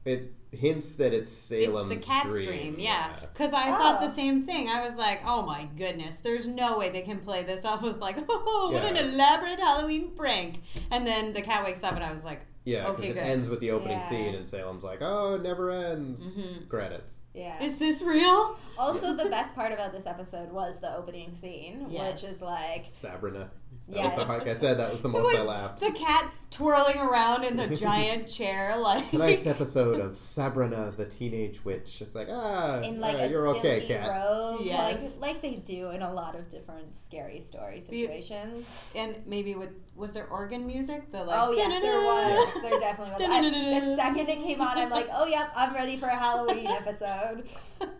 [SPEAKER 3] It hints that it's Salem's
[SPEAKER 2] it's the cat's
[SPEAKER 3] dream.
[SPEAKER 2] dream, yeah. Because I thought the
[SPEAKER 4] Oh.
[SPEAKER 2] same thing. I was like, oh my goodness, there's no way they can play this off as like, [laughs] oh, what an elaborate Halloween prank. And then the cat wakes up, and I was like,
[SPEAKER 3] Yeah, because
[SPEAKER 2] Okay,
[SPEAKER 3] it
[SPEAKER 2] good.
[SPEAKER 3] ends with the opening
[SPEAKER 4] Yeah.
[SPEAKER 3] scene, and Salem's like, "Oh, it never ends."
[SPEAKER 2] Mhm.
[SPEAKER 3] Credits.
[SPEAKER 4] yeah.
[SPEAKER 2] is this real?
[SPEAKER 4] Also, the [laughs] best part about this episode was the opening scene,
[SPEAKER 2] Yes.
[SPEAKER 4] which is like,
[SPEAKER 3] Sabrina. That
[SPEAKER 4] Yes.
[SPEAKER 3] was the, like I said, that was the
[SPEAKER 2] It
[SPEAKER 3] most I laughed.
[SPEAKER 2] the cat twirling around in the [laughs] giant chair, like
[SPEAKER 3] Tonight's [laughs] episode of Sabrina, the teenage witch. It's like, ah,
[SPEAKER 4] in like
[SPEAKER 3] ah,
[SPEAKER 4] a
[SPEAKER 3] you're okay,
[SPEAKER 4] silly
[SPEAKER 3] cat.
[SPEAKER 4] robe,
[SPEAKER 2] Yes.
[SPEAKER 4] like like they do in a lot of different scary story situations.
[SPEAKER 2] and maybe with was there organ music? The like,
[SPEAKER 4] oh yes, there [laughs] was. There definitely was. I, the second it came on, I'm like, oh yep, I'm ready for a Halloween episode.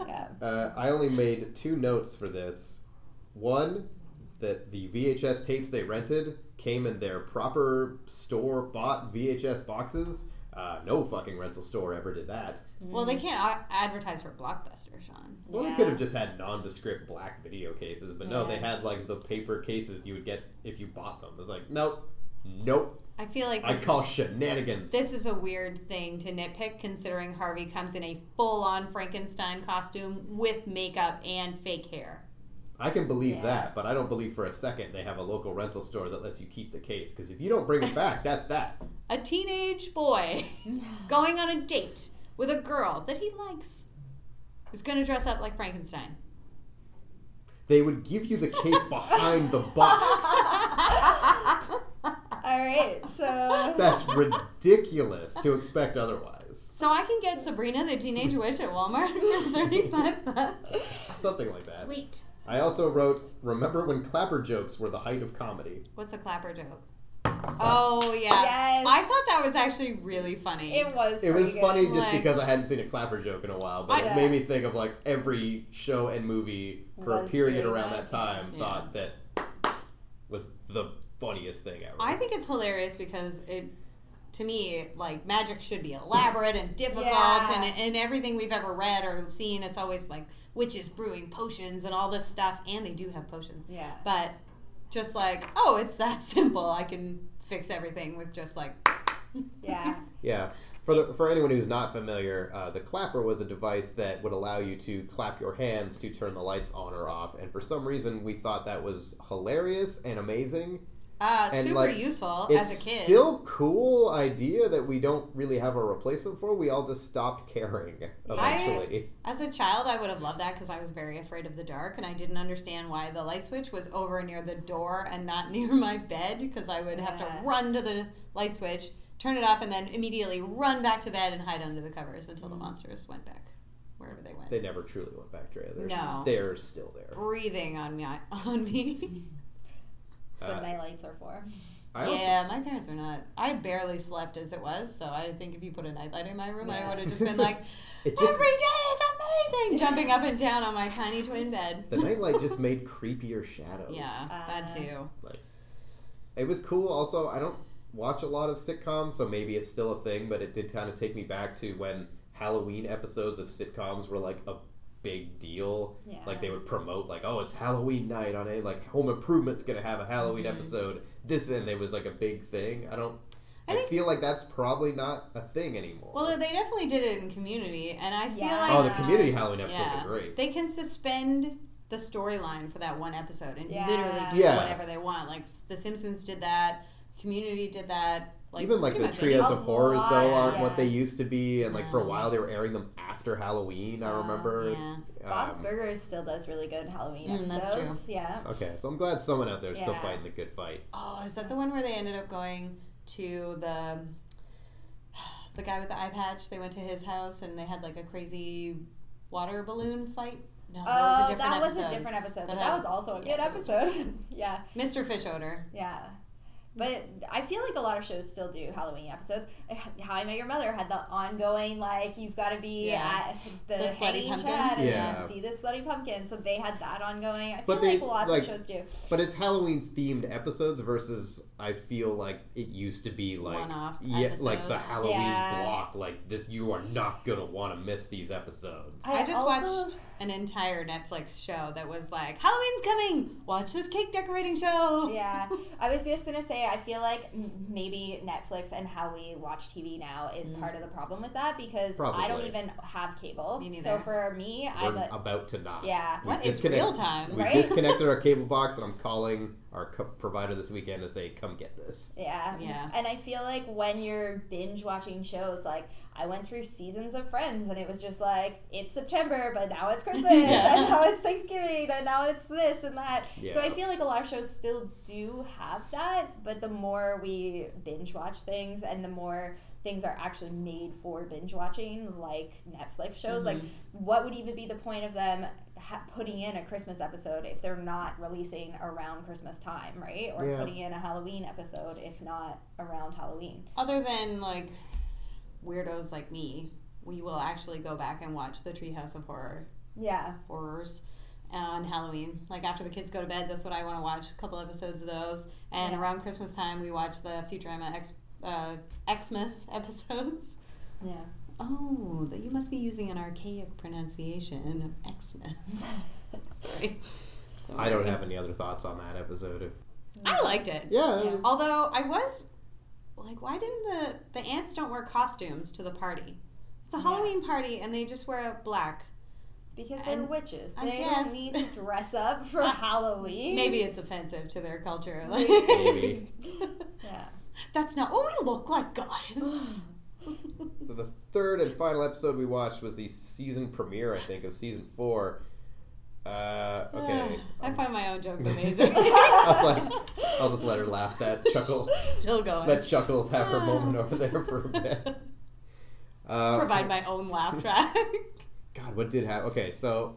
[SPEAKER 4] Yeah.
[SPEAKER 3] Uh, I only made two notes for this. One, that the VHS tapes they rented came in their proper store bought VHS boxes. Uh, no fucking rental store ever did that.
[SPEAKER 2] Well, they can't a- advertise for Blockbuster, Sean.
[SPEAKER 3] Well,
[SPEAKER 4] Yeah.
[SPEAKER 3] they could have just had nondescript black video cases, but no, they had like the paper cases you would get if you bought them. It's like, nope, nope.
[SPEAKER 2] I feel like
[SPEAKER 3] I
[SPEAKER 2] this
[SPEAKER 3] call
[SPEAKER 2] is-
[SPEAKER 3] shenanigans.
[SPEAKER 2] This is a weird thing to nitpick considering Harvey comes in a full on Frankenstein costume with makeup and fake hair.
[SPEAKER 3] I can believe
[SPEAKER 4] Yeah.
[SPEAKER 3] that, but I don't believe for a second they have a local rental store that lets you keep the case. Because if you don't bring it [laughs] back, that's that.
[SPEAKER 2] A teenage boy [laughs] going on a date with a girl that he likes is going to dress up like Frankenstein.
[SPEAKER 3] They would give you the case [laughs] behind the box.
[SPEAKER 4] All right, so
[SPEAKER 3] That's ridiculous to expect otherwise.
[SPEAKER 2] So I can get Sabrina the Teenage Witch at Walmart for 35 bucks.
[SPEAKER 3] Something like that.
[SPEAKER 2] Sweet.
[SPEAKER 3] I also wrote, remember when clapper jokes were the height of comedy?
[SPEAKER 2] What's a clapper joke? Oh, yeah.
[SPEAKER 4] Yes.
[SPEAKER 2] I thought that was actually really funny.
[SPEAKER 4] it was.
[SPEAKER 3] It was
[SPEAKER 4] pretty
[SPEAKER 3] funny
[SPEAKER 4] good.
[SPEAKER 3] just
[SPEAKER 2] Like-
[SPEAKER 3] because I hadn't seen a clapper joke in a while, but
[SPEAKER 2] I-
[SPEAKER 3] it made me think of like every show and movie for a period around
[SPEAKER 4] that.
[SPEAKER 3] that time
[SPEAKER 2] Yeah.
[SPEAKER 3] thought that was the funniest thing ever.
[SPEAKER 2] I think it's hilarious because it, to me, like magic should be elaborate and difficult,
[SPEAKER 4] Yeah.
[SPEAKER 2] and and everything we've ever read or seen, it's always like witches brewing potions and all this stuff, and they do have potions.
[SPEAKER 4] Yeah.
[SPEAKER 2] But just like, oh, it's that [laughs] simple. I can fix everything with just like.
[SPEAKER 4] Yeah. [laughs]
[SPEAKER 3] Yeah. For, the, for anyone who's not familiar, uh, the clapper was a device that would allow you to clap your hands to turn the lights on or off. And for some reason, we thought that was hilarious and amazing.
[SPEAKER 2] Uh,
[SPEAKER 3] And,
[SPEAKER 2] super
[SPEAKER 3] like,
[SPEAKER 2] useful
[SPEAKER 3] It's
[SPEAKER 2] as a kid.
[SPEAKER 3] still cool idea that we don't really have a replacement for. We all just stopped caring eventually.
[SPEAKER 2] As a child, I would have loved that because I was very afraid of the dark, and I didn't understand why the light switch was over near the door and not [laughs] near my bed because I would have to run to the light switch, turn it off, and then immediately run back to bed and hide under the covers until the monsters went back wherever they went.
[SPEAKER 3] They never truly went back, Drea. Their
[SPEAKER 2] No.
[SPEAKER 3] stairs still there.
[SPEAKER 2] breathing on me on me. [laughs]
[SPEAKER 4] That's what
[SPEAKER 3] Uh,
[SPEAKER 4] nightlights are for.
[SPEAKER 3] I also,
[SPEAKER 2] yeah, my parents were not. I barely slept as it was, so I think if you put a nightlight in my room, I would have just been like, [laughs]
[SPEAKER 3] It just-
[SPEAKER 2] "Every day is amazing!" Jumping up and down on my tiny twin bed.
[SPEAKER 3] the nightlight just made [laughs] creepier shadows.
[SPEAKER 2] Yeah, that
[SPEAKER 4] Uh,
[SPEAKER 2] too.
[SPEAKER 3] Like, it was cool. Also, I don't watch a lot of sitcoms, so maybe it's still a thing. But it did kind of take me back to when Halloween episodes of sitcoms were like a big deal.
[SPEAKER 4] Yeah.
[SPEAKER 3] Like they would promote, like, oh, it's Halloween night on it. Like Home Improvement's gonna have a Halloween
[SPEAKER 2] Mm-hmm.
[SPEAKER 3] episode. This and it was like a big thing. I don't. I,
[SPEAKER 2] I think-
[SPEAKER 3] feel like that's probably not a thing anymore.
[SPEAKER 2] Well, they definitely did it in Community, and I feel
[SPEAKER 4] Yeah.
[SPEAKER 2] like
[SPEAKER 3] oh, the community Halloween episodes
[SPEAKER 2] yeah,
[SPEAKER 3] are great.
[SPEAKER 2] they can suspend the storyline for that one episode and
[SPEAKER 4] Yeah.
[SPEAKER 2] literally do
[SPEAKER 3] Yeah.
[SPEAKER 2] whatever they want. Like The Simpsons did that, Community did that. Like
[SPEAKER 3] Even like the
[SPEAKER 2] much Treehouse
[SPEAKER 3] of Horrors
[SPEAKER 4] lot,
[SPEAKER 3] though aren't
[SPEAKER 4] yeah.
[SPEAKER 3] what they used to be, and like for a while they were airing them after Halloween. I remember.
[SPEAKER 2] Yeah.
[SPEAKER 4] Bob's
[SPEAKER 3] Um,
[SPEAKER 4] Burgers still does really good Halloween
[SPEAKER 2] Mm, that's
[SPEAKER 4] episodes.
[SPEAKER 2] true.
[SPEAKER 4] Yeah.
[SPEAKER 3] Okay, so I'm glad someone out there is still fighting the good fight.
[SPEAKER 2] Oh, is that the one where they ended up going to the the guy with the eye patch? They went to his house and they had like a crazy water balloon fight. No, that was a
[SPEAKER 4] Oh,
[SPEAKER 2] different
[SPEAKER 4] that was
[SPEAKER 2] episode.
[SPEAKER 4] a different episode, but
[SPEAKER 2] That
[SPEAKER 4] that was
[SPEAKER 2] was-
[SPEAKER 4] also a good
[SPEAKER 2] yeah,
[SPEAKER 4] episode. yeah,
[SPEAKER 2] Mr. Fischoeder.
[SPEAKER 4] yeah. But I feel like a lot of shows still do Halloween episodes. How I Met Your Mother had the ongoing like you've got to be
[SPEAKER 2] Yeah.
[SPEAKER 4] at the,
[SPEAKER 2] The slutty pumpkin?
[SPEAKER 4] chat and
[SPEAKER 3] Yeah.
[SPEAKER 4] see the slutty pumpkin. So they had that ongoing. I feel
[SPEAKER 3] they,
[SPEAKER 4] like lots
[SPEAKER 3] like-
[SPEAKER 4] of shows do.
[SPEAKER 3] But it's Halloween themed episodes versus I feel like it used to be like
[SPEAKER 2] One-off
[SPEAKER 3] yeah, like the. Halloween
[SPEAKER 4] Yeah.
[SPEAKER 3] block. Like this, you are not gonna want to miss these episodes.
[SPEAKER 4] I
[SPEAKER 2] I, just
[SPEAKER 4] also-
[SPEAKER 2] watched an entire Netflix show that was like Halloween's coming. Watch this cake decorating show.
[SPEAKER 4] Yeah, I was just gonna say I feel like maybe Netflix and how we watch TV now is mm. part of the problem with that because I don't even have cable.
[SPEAKER 2] Me
[SPEAKER 4] So for me,
[SPEAKER 3] We're
[SPEAKER 4] I'm a,
[SPEAKER 3] about to not.
[SPEAKER 4] Yeah.
[SPEAKER 3] We
[SPEAKER 2] What is
[SPEAKER 3] disconnect-
[SPEAKER 2] real time?
[SPEAKER 3] We
[SPEAKER 4] Right?
[SPEAKER 3] disconnected [laughs] our cable box, and I'm calling our co- provider this weekend to say, "Come get this."
[SPEAKER 4] yeah,
[SPEAKER 2] Yeah.
[SPEAKER 4] And I feel like when you're binge watching shows, like I went through seasons of Friends, and it was just like it's September, but now it's Christmas, [laughs]
[SPEAKER 2] Yeah.
[SPEAKER 4] and now it's Thanksgiving, and now it's this and that. So I feel like a lot of shows still do have that, but the more we binge watch things, and the more things are actually made for binge watching, like Netflix shows, like mm-hmm. what would even be the point of them ha- putting in a Christmas episode if they're not releasing around Christmas time, right? Or
[SPEAKER 3] Yeah.
[SPEAKER 4] putting in a Halloween episode if not around Halloween.
[SPEAKER 2] Other than like weirdos like me, we will actually go back and watch the Treehouse of Horror
[SPEAKER 4] Yeah.
[SPEAKER 2] horrors on Halloween. Like after the kids go to bed, that's what I want to watch. A couple episodes of those, and
[SPEAKER 4] Yeah.
[SPEAKER 2] around Christmas time, we watch the Futurama X uh, Xmas [laughs] episodes.
[SPEAKER 4] Yeah.
[SPEAKER 2] Oh, that you must be using an archaic pronunciation of Xmas. [laughs] Sorry.
[SPEAKER 3] I don't have any other thoughts on that episode.
[SPEAKER 2] I liked it.
[SPEAKER 3] Yeah, it
[SPEAKER 4] Yeah.
[SPEAKER 3] was-
[SPEAKER 2] Although I was like, why didn't the the aunts don't wear costumes to the party? It's a
[SPEAKER 4] Yeah.
[SPEAKER 2] Halloween party and they just wear black.
[SPEAKER 4] Because they're
[SPEAKER 2] And
[SPEAKER 4] witches.
[SPEAKER 2] I
[SPEAKER 4] They
[SPEAKER 2] guess-
[SPEAKER 4] don't need to dress up for [laughs] Halloween.
[SPEAKER 2] Maybe it's offensive to their culture. Like,
[SPEAKER 3] Maybe. [laughs]
[SPEAKER 4] Yeah.
[SPEAKER 2] that's not what we look like, guys.
[SPEAKER 3] So the third and final episode we watched was the season premiere, I think, of season four. Uh, okay.
[SPEAKER 2] I find my own jokes [laughs] amazing.
[SPEAKER 3] I was like, I'll just let her laugh that [laughs] chuckle.
[SPEAKER 2] Still going.
[SPEAKER 3] Let Chuckles have her moment [laughs] over there for a bit. Uh,
[SPEAKER 2] Provide my own laugh track.
[SPEAKER 3] God, what did happen? Okay, so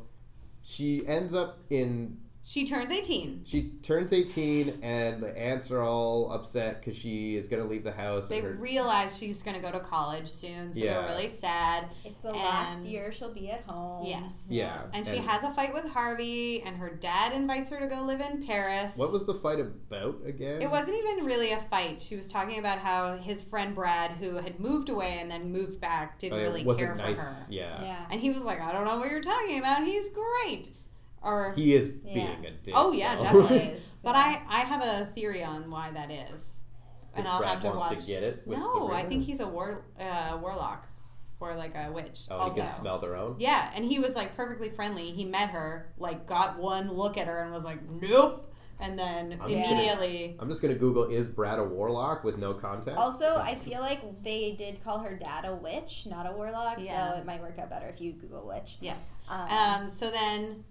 [SPEAKER 3] she ends up in.
[SPEAKER 2] She turns 18.
[SPEAKER 3] She turns 18, and the aunts are all upset because she is going to leave the house.
[SPEAKER 2] They
[SPEAKER 3] and her,
[SPEAKER 2] realize she's going to go to college soon, so
[SPEAKER 3] Yeah.
[SPEAKER 2] they're really sad.
[SPEAKER 4] It's the last year she'll be at home.
[SPEAKER 2] Yes.
[SPEAKER 3] yeah.
[SPEAKER 2] And she has a fight with Harvey, and her dad invites her to go live in Paris.
[SPEAKER 3] What was the fight about again?
[SPEAKER 2] It wasn't even really a fight. She was talking about how his friend Brad, who had moved away and then moved back,
[SPEAKER 3] Oh,
[SPEAKER 2] didn't
[SPEAKER 3] it
[SPEAKER 2] really
[SPEAKER 3] wasn't
[SPEAKER 2] care for
[SPEAKER 3] nice.
[SPEAKER 2] her.
[SPEAKER 3] Yeah.
[SPEAKER 4] Yeah.
[SPEAKER 2] And he was like, I don't know what you're talking about. He's great. Or,
[SPEAKER 3] He is
[SPEAKER 4] Yeah.
[SPEAKER 3] being a dick.
[SPEAKER 2] Oh, yeah,
[SPEAKER 3] though.
[SPEAKER 2] definitely. [laughs] But I, I have a theory on why that is. And
[SPEAKER 3] If
[SPEAKER 2] I'll
[SPEAKER 3] Brad
[SPEAKER 2] have to
[SPEAKER 3] wants
[SPEAKER 2] watch.
[SPEAKER 3] to get it. With
[SPEAKER 2] no, I think he's a war, uh, warlock or like a witch.
[SPEAKER 3] Oh,
[SPEAKER 2] also.
[SPEAKER 3] he can smell their own.
[SPEAKER 2] Yeah, and he was like perfectly friendly. He met her, like got one look at her and was like, "Nope," and then
[SPEAKER 3] I'm just
[SPEAKER 2] immediately.
[SPEAKER 3] I'm just gonna Google is Brad a warlock with no context.
[SPEAKER 4] Also, I feel like they did call her dad a witch, not a warlock,
[SPEAKER 2] Yeah.
[SPEAKER 4] so it might work out better if you Google witch.
[SPEAKER 2] Yes.
[SPEAKER 4] Um,
[SPEAKER 2] Um, so then,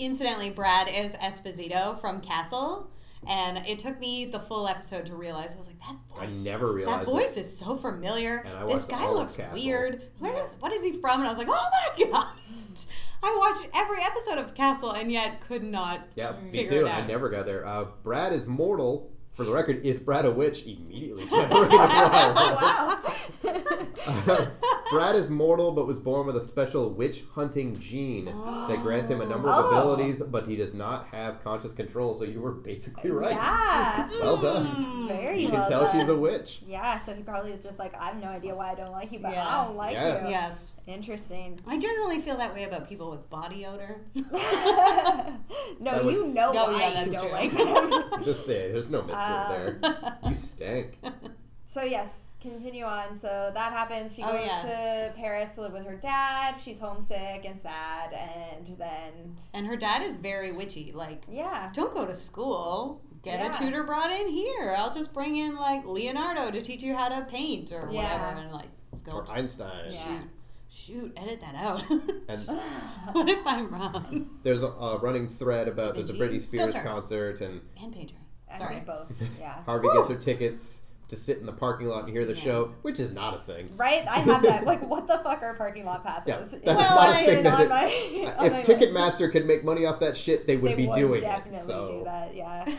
[SPEAKER 2] incidentally, Brad is Esposito from Castle, And it took me the full episode to realize I was like, that voice.
[SPEAKER 3] I
[SPEAKER 2] voice.
[SPEAKER 3] never realized
[SPEAKER 2] that voice is so familiar.
[SPEAKER 3] And I
[SPEAKER 2] This guy
[SPEAKER 3] all of
[SPEAKER 2] looks
[SPEAKER 3] Castle.
[SPEAKER 2] weird. Where is what is he from? And I was like, oh my [laughs] god. I watched every episode of Castle and yet could not.
[SPEAKER 3] Yeah, me too.
[SPEAKER 2] it
[SPEAKER 3] I never got there. Uh, Brad is mortal. For the record, is Brad a witch? Immediately [laughs] [laughs]
[SPEAKER 5] wow. [laughs]
[SPEAKER 3] Brad is mortal, but was born with a special witch hunting gene that grants him a number of [gasps]
[SPEAKER 5] Oh.
[SPEAKER 3] abilities, but he does not have conscious control. So you were basically right.
[SPEAKER 4] Yeah. [laughs]
[SPEAKER 3] Well done.
[SPEAKER 4] Very
[SPEAKER 3] You
[SPEAKER 4] well
[SPEAKER 3] can tell
[SPEAKER 4] done.
[SPEAKER 3] she's a witch.
[SPEAKER 4] Yeah, so he probably is just like, I have no idea why I don't like you, but
[SPEAKER 2] Yeah.
[SPEAKER 4] I don't like
[SPEAKER 3] Yeah.
[SPEAKER 4] you.
[SPEAKER 2] Yes.
[SPEAKER 4] Interesting.
[SPEAKER 2] I generally feel that way about people with body odor. [laughs]
[SPEAKER 4] no,
[SPEAKER 3] That would-
[SPEAKER 4] you know
[SPEAKER 2] No,
[SPEAKER 4] why
[SPEAKER 2] yeah,
[SPEAKER 4] you
[SPEAKER 2] that's
[SPEAKER 4] don't
[SPEAKER 2] true.
[SPEAKER 4] like him.
[SPEAKER 3] Just say, there's no mystery
[SPEAKER 4] Um,
[SPEAKER 3] there. You stink.
[SPEAKER 4] so yes, continue on. So that happens. She
[SPEAKER 2] Oh,
[SPEAKER 4] goes
[SPEAKER 2] yeah.
[SPEAKER 4] to Paris to live with her dad. She's homesick and sad, and then
[SPEAKER 2] and her dad is very witchy. Like,
[SPEAKER 4] yeah,
[SPEAKER 2] don't go to school. Get
[SPEAKER 4] Yeah.
[SPEAKER 2] a tutor brought in here. I'll just bring in like Leonardo to teach you how to paint or
[SPEAKER 4] Yeah.
[SPEAKER 2] whatever, and like
[SPEAKER 3] Or
[SPEAKER 2] sculpt.
[SPEAKER 3] Einstein.
[SPEAKER 4] Yeah.
[SPEAKER 2] Shoot, shoot, edit that out.
[SPEAKER 3] And [laughs]
[SPEAKER 2] what if I'm wrong?
[SPEAKER 3] there's a, a running thread about there's a Britney Spears
[SPEAKER 2] Sculptor.
[SPEAKER 3] concert, and
[SPEAKER 2] And painter. Sorry.
[SPEAKER 4] think both. Yeah.
[SPEAKER 3] Harvey gets her tickets to sit in the parking lot and hear the
[SPEAKER 2] Yeah.
[SPEAKER 3] show, which is not a thing.
[SPEAKER 4] Right, I have that. Like, what the fuck are parking lot passes?
[SPEAKER 3] Yeah, that's
[SPEAKER 2] Well,
[SPEAKER 3] not a
[SPEAKER 2] I-
[SPEAKER 3] thing that it-
[SPEAKER 4] my- [laughs]
[SPEAKER 3] if
[SPEAKER 4] my list.
[SPEAKER 3] Ticketmaster could make money off that shit, they would
[SPEAKER 4] they
[SPEAKER 3] be
[SPEAKER 4] would
[SPEAKER 3] doing
[SPEAKER 4] definitely
[SPEAKER 3] it. So.
[SPEAKER 4] do that. Yeah. [laughs]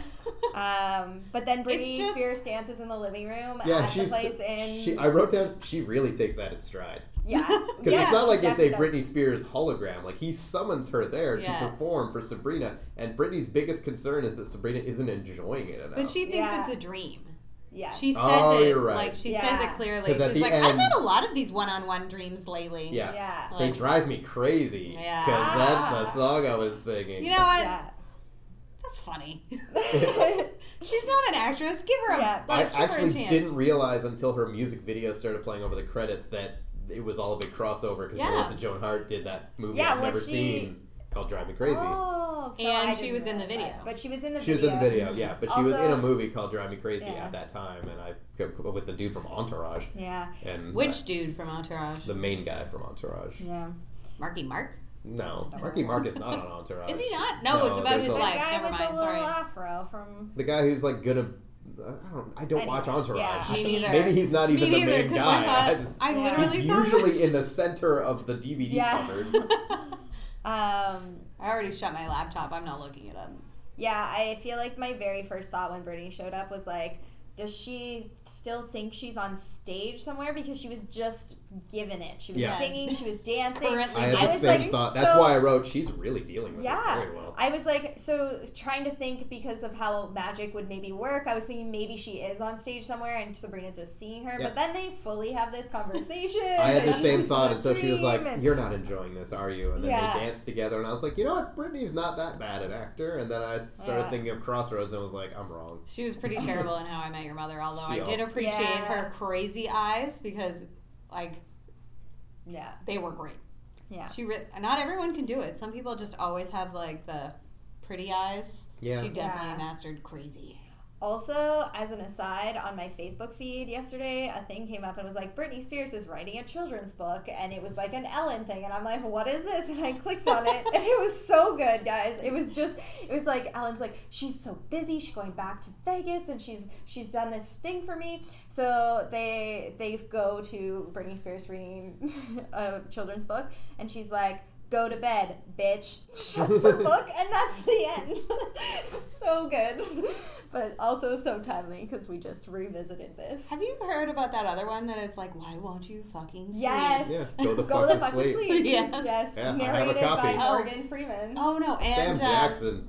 [SPEAKER 4] Um, but then Britney
[SPEAKER 2] just-
[SPEAKER 4] Spears dances in the living room
[SPEAKER 3] Yeah,
[SPEAKER 4] at the
[SPEAKER 3] she's.
[SPEAKER 4] place in.
[SPEAKER 3] She, I wrote down. She really takes that in stride
[SPEAKER 4] yeah,
[SPEAKER 3] because [laughs]
[SPEAKER 4] yeah,
[SPEAKER 3] it's not like it's a
[SPEAKER 4] definitely
[SPEAKER 3] Britney Spears hologram. Like he summons her there
[SPEAKER 2] Yeah.
[SPEAKER 3] to perform for Sabrina, and Britney's biggest concern is that Sabrina isn't enjoying it enough.
[SPEAKER 2] But she thinks
[SPEAKER 4] Yeah.
[SPEAKER 2] it's a dream.
[SPEAKER 4] Does. Yeah.
[SPEAKER 2] She says
[SPEAKER 3] Oh,
[SPEAKER 2] it
[SPEAKER 3] you're right.
[SPEAKER 2] like she says
[SPEAKER 4] Yeah.
[SPEAKER 2] it clearly.
[SPEAKER 3] 'Cause at
[SPEAKER 2] She's
[SPEAKER 3] the
[SPEAKER 2] like, I've had a lot of these one-on-one dreams lately.
[SPEAKER 3] yeah.
[SPEAKER 4] yeah.
[SPEAKER 3] They drive me crazy.
[SPEAKER 2] Yeah.
[SPEAKER 3] Because that's the song I was singing.
[SPEAKER 2] You know what?
[SPEAKER 4] Yeah.
[SPEAKER 2] That's funny. [laughs] [laughs] She's not an actress. Give her a.
[SPEAKER 4] Yeah.
[SPEAKER 3] I
[SPEAKER 2] like, give her a
[SPEAKER 3] actually
[SPEAKER 2] chance.
[SPEAKER 3] didn't realize until her music video started playing over the credits that it was all a big crossover because
[SPEAKER 2] Yeah.
[SPEAKER 3] Melissa Joan Hart did that movie
[SPEAKER 4] Yeah,
[SPEAKER 3] I've never
[SPEAKER 4] she-
[SPEAKER 3] seen called Drive Me Crazy.
[SPEAKER 4] Oh, so
[SPEAKER 2] And
[SPEAKER 4] I
[SPEAKER 2] she was in the
[SPEAKER 4] realize that.
[SPEAKER 2] video.
[SPEAKER 4] But she was in the video.
[SPEAKER 3] She was in the video, yeah, but she was in a movie called Drive Me Crazy
[SPEAKER 4] Yeah.
[SPEAKER 3] at that time, and I with the dude from Entourage
[SPEAKER 4] Yeah.
[SPEAKER 3] and
[SPEAKER 2] Which dude from Entourage?
[SPEAKER 3] the main guy from Entourage.
[SPEAKER 4] Yeah.
[SPEAKER 2] Marky Mark?
[SPEAKER 3] No, Marky Mark is not on Entourage.
[SPEAKER 2] Is he not? No, it's about
[SPEAKER 3] there's
[SPEAKER 2] his
[SPEAKER 3] a-
[SPEAKER 4] The
[SPEAKER 2] life.
[SPEAKER 4] guy
[SPEAKER 2] Never
[SPEAKER 4] with
[SPEAKER 2] mind,
[SPEAKER 4] the little
[SPEAKER 2] sorry.
[SPEAKER 4] afro from.
[SPEAKER 3] The guy who's like gonna. Uh, I don't. I don't watch Entourage.
[SPEAKER 4] yeah.
[SPEAKER 2] Me neither.
[SPEAKER 3] Maybe he's not
[SPEAKER 2] Me
[SPEAKER 3] even the
[SPEAKER 2] neither,
[SPEAKER 3] main
[SPEAKER 2] 'cause
[SPEAKER 3] guy.
[SPEAKER 2] I, thought,
[SPEAKER 3] just-
[SPEAKER 2] I literally
[SPEAKER 3] he's
[SPEAKER 2] thought
[SPEAKER 3] usually
[SPEAKER 2] was-
[SPEAKER 3] in the center of the DVD
[SPEAKER 4] Yeah.
[SPEAKER 3] covers. [laughs]
[SPEAKER 4] Um.
[SPEAKER 2] I already shut my laptop. I'm not looking it up.
[SPEAKER 4] Yeah, I feel like my very first thought when Britney showed up was like, does she still think she's on stage somewhere because she was just given it? She was
[SPEAKER 3] Yeah.
[SPEAKER 4] singing, she was dancing.
[SPEAKER 2] Currently
[SPEAKER 3] I had
[SPEAKER 4] I
[SPEAKER 3] the
[SPEAKER 4] was
[SPEAKER 3] same
[SPEAKER 4] like,
[SPEAKER 3] thought. That's
[SPEAKER 4] so-
[SPEAKER 3] why I wrote. She's really dealing with
[SPEAKER 4] Yeah,
[SPEAKER 3] this very well.
[SPEAKER 4] I was like, so trying to think because of how magic would maybe work. I was thinking maybe she is on stage somewhere and Sabrina's just seeing her.
[SPEAKER 3] Yeah.
[SPEAKER 4] But then they fully have this conversation.
[SPEAKER 3] I had the [laughs]
[SPEAKER 4] and
[SPEAKER 3] same thought
[SPEAKER 4] a
[SPEAKER 3] until she was like,
[SPEAKER 4] and-
[SPEAKER 3] "You're not enjoying this, are you?" And then
[SPEAKER 4] Yeah.
[SPEAKER 3] they danced together, and I was like, "You know what? Britney's not that bad an actor." And then I started
[SPEAKER 4] Yeah.
[SPEAKER 3] thinking of Crossroads, and was like, "I'm wrong."
[SPEAKER 2] She was pretty terrible in How I Met Your Mother, [laughs] although
[SPEAKER 3] She
[SPEAKER 2] I did
[SPEAKER 3] also-
[SPEAKER 2] appreciate
[SPEAKER 4] Yeah.
[SPEAKER 2] her crazy eyes because, like,
[SPEAKER 4] yeah,
[SPEAKER 2] they were great.
[SPEAKER 4] yeah.
[SPEAKER 2] She re- not everyone can do it. Some people just always have like the pretty eyes.
[SPEAKER 3] Yeah.
[SPEAKER 2] She definitely
[SPEAKER 4] Yeah.
[SPEAKER 2] mastered crazy.
[SPEAKER 4] Also, as an aside, on my Facebook feed yesterday, a thing came up and was like, Britney Spears is writing a children's book, and it was like an Ellen thing, and I'm like, what is this? [laughs] And I clicked on it, and it was so good, guys. It was just, it was like Ellen's like, she's so busy, she's going back to Vegas, and she's she's done this thing for me. So they they go to Britney Spears reading [laughs] a children's book, and she's like. Go to bed, bitch. [laughs] Shuts the book, and that's the end. [laughs] so good, but also so timely because we just revisited this.
[SPEAKER 2] Have you heard about that other one that it's like, why won't you fucking sleep?
[SPEAKER 4] Yes.
[SPEAKER 3] Yeah, go the [laughs]
[SPEAKER 4] Go
[SPEAKER 3] fuck
[SPEAKER 4] the
[SPEAKER 3] to
[SPEAKER 4] fuck
[SPEAKER 3] sleep.
[SPEAKER 4] to sleep.
[SPEAKER 2] Yeah.
[SPEAKER 4] Yes.
[SPEAKER 3] Yeah, I have a
[SPEAKER 4] narrated by
[SPEAKER 3] copy.
[SPEAKER 2] Oh.
[SPEAKER 4] Morgan Freeman.
[SPEAKER 2] Oh no, and
[SPEAKER 3] Sam
[SPEAKER 2] uh,
[SPEAKER 3] Jackson.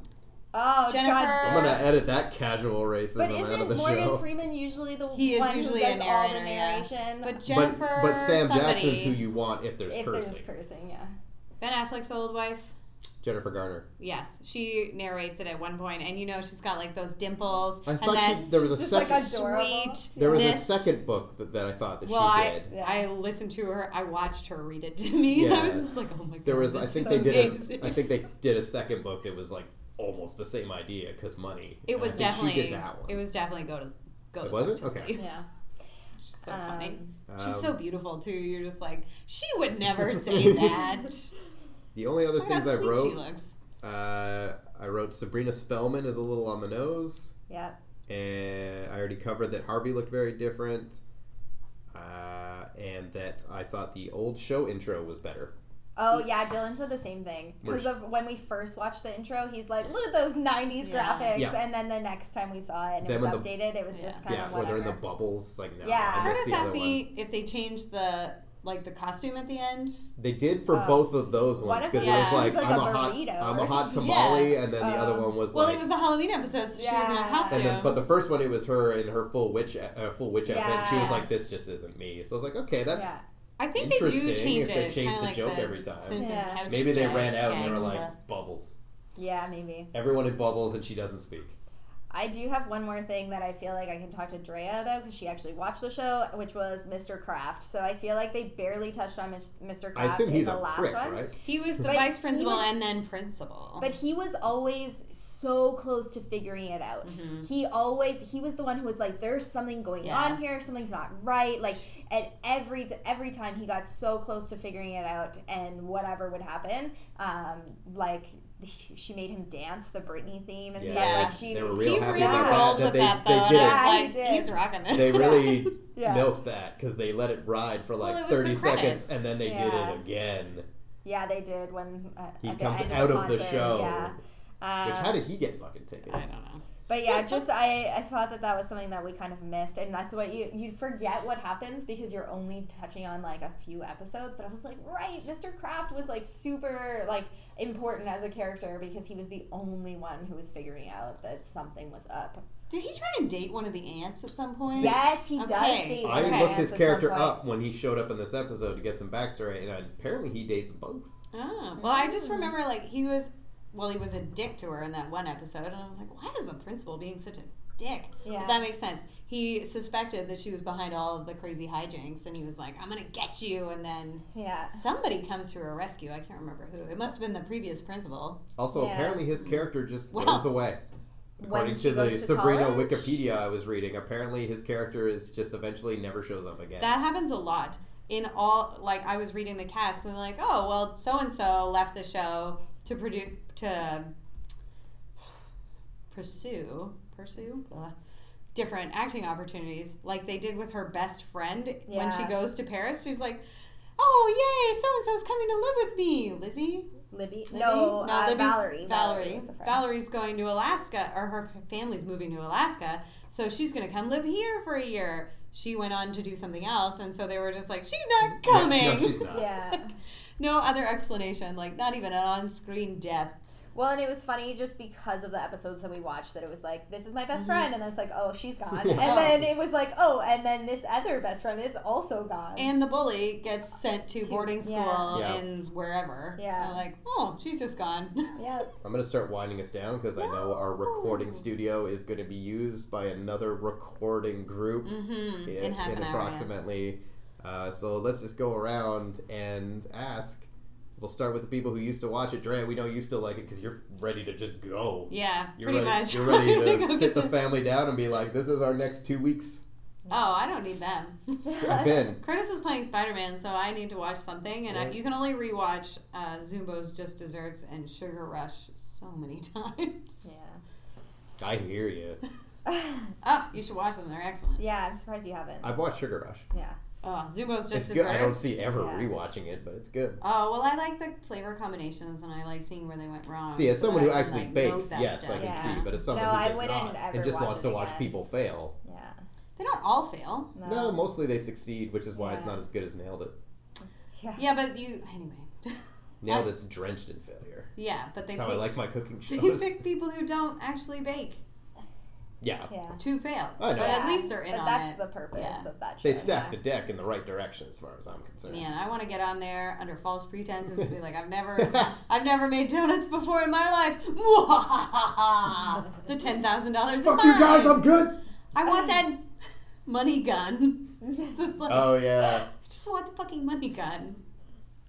[SPEAKER 4] Oh,
[SPEAKER 2] Jennifer-
[SPEAKER 4] God.
[SPEAKER 3] I'm gonna edit that casual
[SPEAKER 4] But
[SPEAKER 3] racism out of
[SPEAKER 4] isn't
[SPEAKER 3] the
[SPEAKER 4] Morgan
[SPEAKER 3] show.
[SPEAKER 4] Freeman usually the
[SPEAKER 2] He is
[SPEAKER 4] one
[SPEAKER 2] usually
[SPEAKER 4] who does all the
[SPEAKER 2] narrator, yeah.
[SPEAKER 4] narration?
[SPEAKER 2] but
[SPEAKER 3] but
[SPEAKER 2] Jennifer,
[SPEAKER 3] but Sam
[SPEAKER 2] somebody,
[SPEAKER 3] Jackson's who you want if there's
[SPEAKER 4] if
[SPEAKER 3] cursing.
[SPEAKER 4] If there's cursing, yeah.
[SPEAKER 2] Ben Affleck's old wife.
[SPEAKER 3] Jennifer Garner.
[SPEAKER 2] Yes, she narrates it at one point, and you know she's got like those dimples,
[SPEAKER 3] I
[SPEAKER 2] and
[SPEAKER 3] thought she, there was a
[SPEAKER 4] Just like
[SPEAKER 3] second.
[SPEAKER 4] adorable.
[SPEAKER 2] sweet.
[SPEAKER 3] there was a second book that, that I thought that
[SPEAKER 2] Well,
[SPEAKER 3] she
[SPEAKER 2] I
[SPEAKER 3] did.
[SPEAKER 4] Yeah.
[SPEAKER 2] I listened to her. I watched her read it to me, and I was just like, oh my god.
[SPEAKER 3] There was. I
[SPEAKER 2] this
[SPEAKER 3] think
[SPEAKER 2] is
[SPEAKER 3] they did.
[SPEAKER 2] amazing.
[SPEAKER 3] A, I think they did a second book that was like almost the same idea because money.
[SPEAKER 2] It was definitely.
[SPEAKER 3] She did that one.
[SPEAKER 2] It was definitely go to go.
[SPEAKER 3] It
[SPEAKER 2] to
[SPEAKER 3] was it?
[SPEAKER 2] to
[SPEAKER 3] Okay.
[SPEAKER 2] sleep.
[SPEAKER 4] Yeah.
[SPEAKER 2] She's so funny.
[SPEAKER 4] Um,
[SPEAKER 2] She's
[SPEAKER 3] Um,
[SPEAKER 2] so beautiful too. You're just like she would [laughs] never say that.
[SPEAKER 3] The only other
[SPEAKER 2] Look how
[SPEAKER 3] things I
[SPEAKER 2] sweet she
[SPEAKER 3] wrote,
[SPEAKER 2] looks.
[SPEAKER 3] uh, I wrote Sabrina Spellman is a little on the nose.
[SPEAKER 4] Yep.
[SPEAKER 3] and I already covered that Harvey looked very different, uh, and that I thought the old show intro was better.
[SPEAKER 4] Oh yeah, Dylan said the same thing because
[SPEAKER 3] Where's-
[SPEAKER 4] of when we first watched the intro. He's like, "Look at those '90s
[SPEAKER 2] Yeah.
[SPEAKER 4] graphics,"
[SPEAKER 3] Yeah.
[SPEAKER 4] and then the next time we saw it and it was
[SPEAKER 3] in the-
[SPEAKER 4] updated, it was just kind
[SPEAKER 3] yeah,
[SPEAKER 4] of
[SPEAKER 3] where
[SPEAKER 4] whatever.
[SPEAKER 3] they're in the bubbles. Like no,
[SPEAKER 4] Yeah.
[SPEAKER 3] I missed
[SPEAKER 2] Curtis
[SPEAKER 3] the
[SPEAKER 2] asked
[SPEAKER 3] other
[SPEAKER 2] me
[SPEAKER 3] one.
[SPEAKER 2] if they changed the like the costume at the end.
[SPEAKER 3] They did for
[SPEAKER 4] Oh.
[SPEAKER 3] both of those ones because
[SPEAKER 2] them
[SPEAKER 3] it was
[SPEAKER 2] was
[SPEAKER 3] like,
[SPEAKER 4] like
[SPEAKER 3] I'm
[SPEAKER 4] a
[SPEAKER 3] a hot,
[SPEAKER 4] burrito
[SPEAKER 3] I'm a hot
[SPEAKER 4] something.
[SPEAKER 3] tamale, and then the other
[SPEAKER 4] Oh.
[SPEAKER 3] one was
[SPEAKER 2] Well,
[SPEAKER 3] like.
[SPEAKER 2] it was the Halloween episode, so she was in a costume.
[SPEAKER 3] and then, but the first one, it was her in her full witch, uh, full witch outfit. She was like, "This just isn't me." So I was like, "Okay, that's
[SPEAKER 4] yeah.
[SPEAKER 2] I think they do
[SPEAKER 3] interesting
[SPEAKER 2] change
[SPEAKER 3] if they
[SPEAKER 2] it.
[SPEAKER 3] change
[SPEAKER 2] kinda
[SPEAKER 3] the
[SPEAKER 2] like
[SPEAKER 3] joke
[SPEAKER 2] the
[SPEAKER 3] every time.
[SPEAKER 2] Simpsons
[SPEAKER 4] Yeah.
[SPEAKER 3] maybe they ran out and they were like bubbles.
[SPEAKER 4] Yeah, maybe.
[SPEAKER 3] Everyone in bubbles, and she doesn't speak."
[SPEAKER 4] I do have one more thing that I feel like I can talk to Drea about because she actually watched the show, which was Mr. Kraft. So I feel like they barely touched on Mis- Mr.
[SPEAKER 3] I
[SPEAKER 4] Kraft
[SPEAKER 3] assume
[SPEAKER 4] in
[SPEAKER 3] he's
[SPEAKER 4] the
[SPEAKER 3] a
[SPEAKER 4] last
[SPEAKER 3] prick,
[SPEAKER 4] one.
[SPEAKER 3] right?
[SPEAKER 2] He was the
[SPEAKER 4] But
[SPEAKER 2] vice principal
[SPEAKER 4] was-
[SPEAKER 2] and then principal.
[SPEAKER 4] But he was always so close to figuring it out.
[SPEAKER 2] Mhm.
[SPEAKER 4] He always he was the one who was like, "There's something going
[SPEAKER 2] Yeah.
[SPEAKER 4] on here. Something's not right." Like, at every every time he got so close to figuring it out, and whatever would happen, um, like she made him dance the Britney theme and
[SPEAKER 3] Yeah.
[SPEAKER 4] stuff.
[SPEAKER 2] Yeah.
[SPEAKER 4] Like she,
[SPEAKER 3] They were
[SPEAKER 2] he
[SPEAKER 3] real happy
[SPEAKER 2] really
[SPEAKER 3] about
[SPEAKER 2] rolled
[SPEAKER 3] that,
[SPEAKER 2] with
[SPEAKER 3] they-
[SPEAKER 2] that
[SPEAKER 3] they
[SPEAKER 2] though.
[SPEAKER 3] did
[SPEAKER 2] and
[SPEAKER 3] it.
[SPEAKER 4] He did.
[SPEAKER 2] he's rocking it.
[SPEAKER 3] They [laughs] really
[SPEAKER 4] Yeah.
[SPEAKER 3] milked that because they let it ride for like
[SPEAKER 2] Well,
[SPEAKER 3] 30 seconds, and then they
[SPEAKER 4] Yeah.
[SPEAKER 3] did it again.
[SPEAKER 4] yeah, they did when uh,
[SPEAKER 3] He comes out
[SPEAKER 4] of
[SPEAKER 3] of
[SPEAKER 4] the,
[SPEAKER 3] the show.
[SPEAKER 4] Yeah.
[SPEAKER 3] Which
[SPEAKER 4] Um,
[SPEAKER 3] how did he get fucking tickets?
[SPEAKER 2] I don't know.
[SPEAKER 4] But yeah, just I, I thought that that was something that we kind of missed, and that's what you you forget what happens because you're only touching on like a few episodes. But I was like, right, Mr. Kraft was like super like important as a character because he was the only one who was figuring out that something was up.
[SPEAKER 2] Did he try and date one of the aunts at some point?
[SPEAKER 4] Yes, he does
[SPEAKER 2] Okay.
[SPEAKER 4] date.
[SPEAKER 3] I
[SPEAKER 4] one of the
[SPEAKER 3] looked his
[SPEAKER 4] aunts at some
[SPEAKER 3] character up when he showed up in this episode to get some backstory, and apparently he dates both.
[SPEAKER 2] Oh, well, I just hmm. remember like he was, well, he was a dick to her in that one episode, and I was like, why is the principal being such a dick?
[SPEAKER 4] Yeah.
[SPEAKER 2] But that makes sense. He suspected that she was behind all of the crazy hijinks, and he was like, I'm gonna get you, and then
[SPEAKER 4] Yeah.
[SPEAKER 2] somebody comes to her rescue. I can't remember who. It must have been the previous principal.
[SPEAKER 3] Also,
[SPEAKER 4] Yeah.
[SPEAKER 3] apparently his character just
[SPEAKER 2] Well-
[SPEAKER 3] goes away. According to the
[SPEAKER 4] to
[SPEAKER 3] Sabrina
[SPEAKER 4] college?
[SPEAKER 3] Wikipedia I was reading, apparently his character is just eventually never shows up again.
[SPEAKER 2] That happens a lot. In all, like I was reading the cast, and they're like, "Oh, well, so and so left the show to produce to pursue pursue uh, different acting opportunities, like they did with her best friend when she goes to Paris. She's like, "Oh, yay! So and so's coming to live with me, Lizzie."
[SPEAKER 4] Libby?
[SPEAKER 2] Libby?
[SPEAKER 4] No, uh,
[SPEAKER 2] Libby's-
[SPEAKER 4] Valerie.
[SPEAKER 2] Valerie.
[SPEAKER 4] was the friend.
[SPEAKER 2] Valerie's going to Alaska, or her family's moving to Alaska, so she's going to come live here for a year. She went on to do something else, and so they were just like, "She's not
[SPEAKER 3] Yeah,
[SPEAKER 2] coming."
[SPEAKER 3] no, she's not.
[SPEAKER 4] Yeah. [laughs] [laughs]
[SPEAKER 2] no other explanation, like not even an on-screen death.
[SPEAKER 4] Well, and it was funny just because of the episodes that we watched that it was like, this is my
[SPEAKER 2] Mm-hmm.
[SPEAKER 4] best friend, and then it's like, oh, she's gone. [laughs]
[SPEAKER 3] Yeah.
[SPEAKER 4] And then it was like, oh, and then this other best friend is also gone.
[SPEAKER 2] And the bully gets sent to
[SPEAKER 4] To-
[SPEAKER 2] boarding school
[SPEAKER 3] Yeah.
[SPEAKER 2] in wherever.
[SPEAKER 4] Yeah.
[SPEAKER 2] They're like, oh, she's just gone. [laughs]
[SPEAKER 4] yeah.
[SPEAKER 3] I'm gonna start winding us down because I know our recording studio is going to be used by another recording group
[SPEAKER 2] mm-hmm.
[SPEAKER 3] in,
[SPEAKER 2] In half
[SPEAKER 3] in
[SPEAKER 2] an hour. yes.
[SPEAKER 3] Approximately. Uh, so let's just go around and ask. We'll start with the people who used to watch it. Dre, we know you still like it because you're ready to just go.
[SPEAKER 2] Yeah,
[SPEAKER 3] You're
[SPEAKER 2] pretty
[SPEAKER 3] ready,
[SPEAKER 2] much.
[SPEAKER 3] You're ready [laughs] to sit the family down and be like, "This is our next two weeks."
[SPEAKER 2] Oh, I don't need them.
[SPEAKER 3] Ben, [laughs]
[SPEAKER 2] Curtis is playing Spider Man, so I need to watch something, and I, you can only rewatch uh, Zumbo's Just Desserts and Sugar Rush so many [laughs] times.
[SPEAKER 4] Yeah.
[SPEAKER 3] I hear you.
[SPEAKER 2] Oh, you should watch them; they're excellent.
[SPEAKER 4] yeah, I'm surprised you haven't.
[SPEAKER 3] I've watched Sugar Rush.
[SPEAKER 4] yeah.
[SPEAKER 2] Oh, Zumbo's Just
[SPEAKER 3] it's
[SPEAKER 2] Desserts.
[SPEAKER 3] good. I don't see ever
[SPEAKER 4] Yeah.
[SPEAKER 3] rewatching it, but it's good.
[SPEAKER 2] Oh well, I like the flavor combinations, and I like seeing where they went wrong.
[SPEAKER 3] See, as
[SPEAKER 2] so
[SPEAKER 3] someone who
[SPEAKER 2] I
[SPEAKER 3] actually
[SPEAKER 2] like,
[SPEAKER 3] bakes, yes,
[SPEAKER 2] stuff.
[SPEAKER 3] I can
[SPEAKER 4] Yeah.
[SPEAKER 3] see. But as someone
[SPEAKER 4] No,
[SPEAKER 3] who
[SPEAKER 4] I
[SPEAKER 3] does
[SPEAKER 4] wouldn't
[SPEAKER 3] not
[SPEAKER 4] ever
[SPEAKER 3] and just
[SPEAKER 4] watch
[SPEAKER 3] wants
[SPEAKER 4] it
[SPEAKER 3] to watch
[SPEAKER 4] again.
[SPEAKER 3] people fail,
[SPEAKER 4] Yeah.
[SPEAKER 2] They don't all fail.
[SPEAKER 4] No.
[SPEAKER 3] no, mostly they succeed, which is why it's not as good as Nailed It.
[SPEAKER 4] Yeah.
[SPEAKER 2] Yeah, but you anyway. [laughs]
[SPEAKER 3] Nailed It's drenched in failure.
[SPEAKER 2] Yeah, but they
[SPEAKER 3] That's how I like my cooking [laughs]
[SPEAKER 2] they
[SPEAKER 3] shows.
[SPEAKER 2] pick people who don't actually bake
[SPEAKER 3] Yeah,
[SPEAKER 4] Yeah.
[SPEAKER 2] to fail.
[SPEAKER 3] I know.
[SPEAKER 2] But at least they're in
[SPEAKER 4] but
[SPEAKER 2] on
[SPEAKER 4] that's
[SPEAKER 2] it.
[SPEAKER 4] the purpose
[SPEAKER 2] Yeah.
[SPEAKER 4] of that show.
[SPEAKER 3] they stack
[SPEAKER 4] yeah.
[SPEAKER 3] the deck in the right direction, as far as I'm concerned.
[SPEAKER 2] Man, I want to get on there under false pretenses and be like, I've never, [laughs] I've never made donuts before in my life. [laughs] the ten thousand dollars.
[SPEAKER 3] Fuck you guys, I'm good.
[SPEAKER 2] I want that money gun. Like,
[SPEAKER 3] Oh yeah, [laughs]
[SPEAKER 2] I just want the fucking money gun.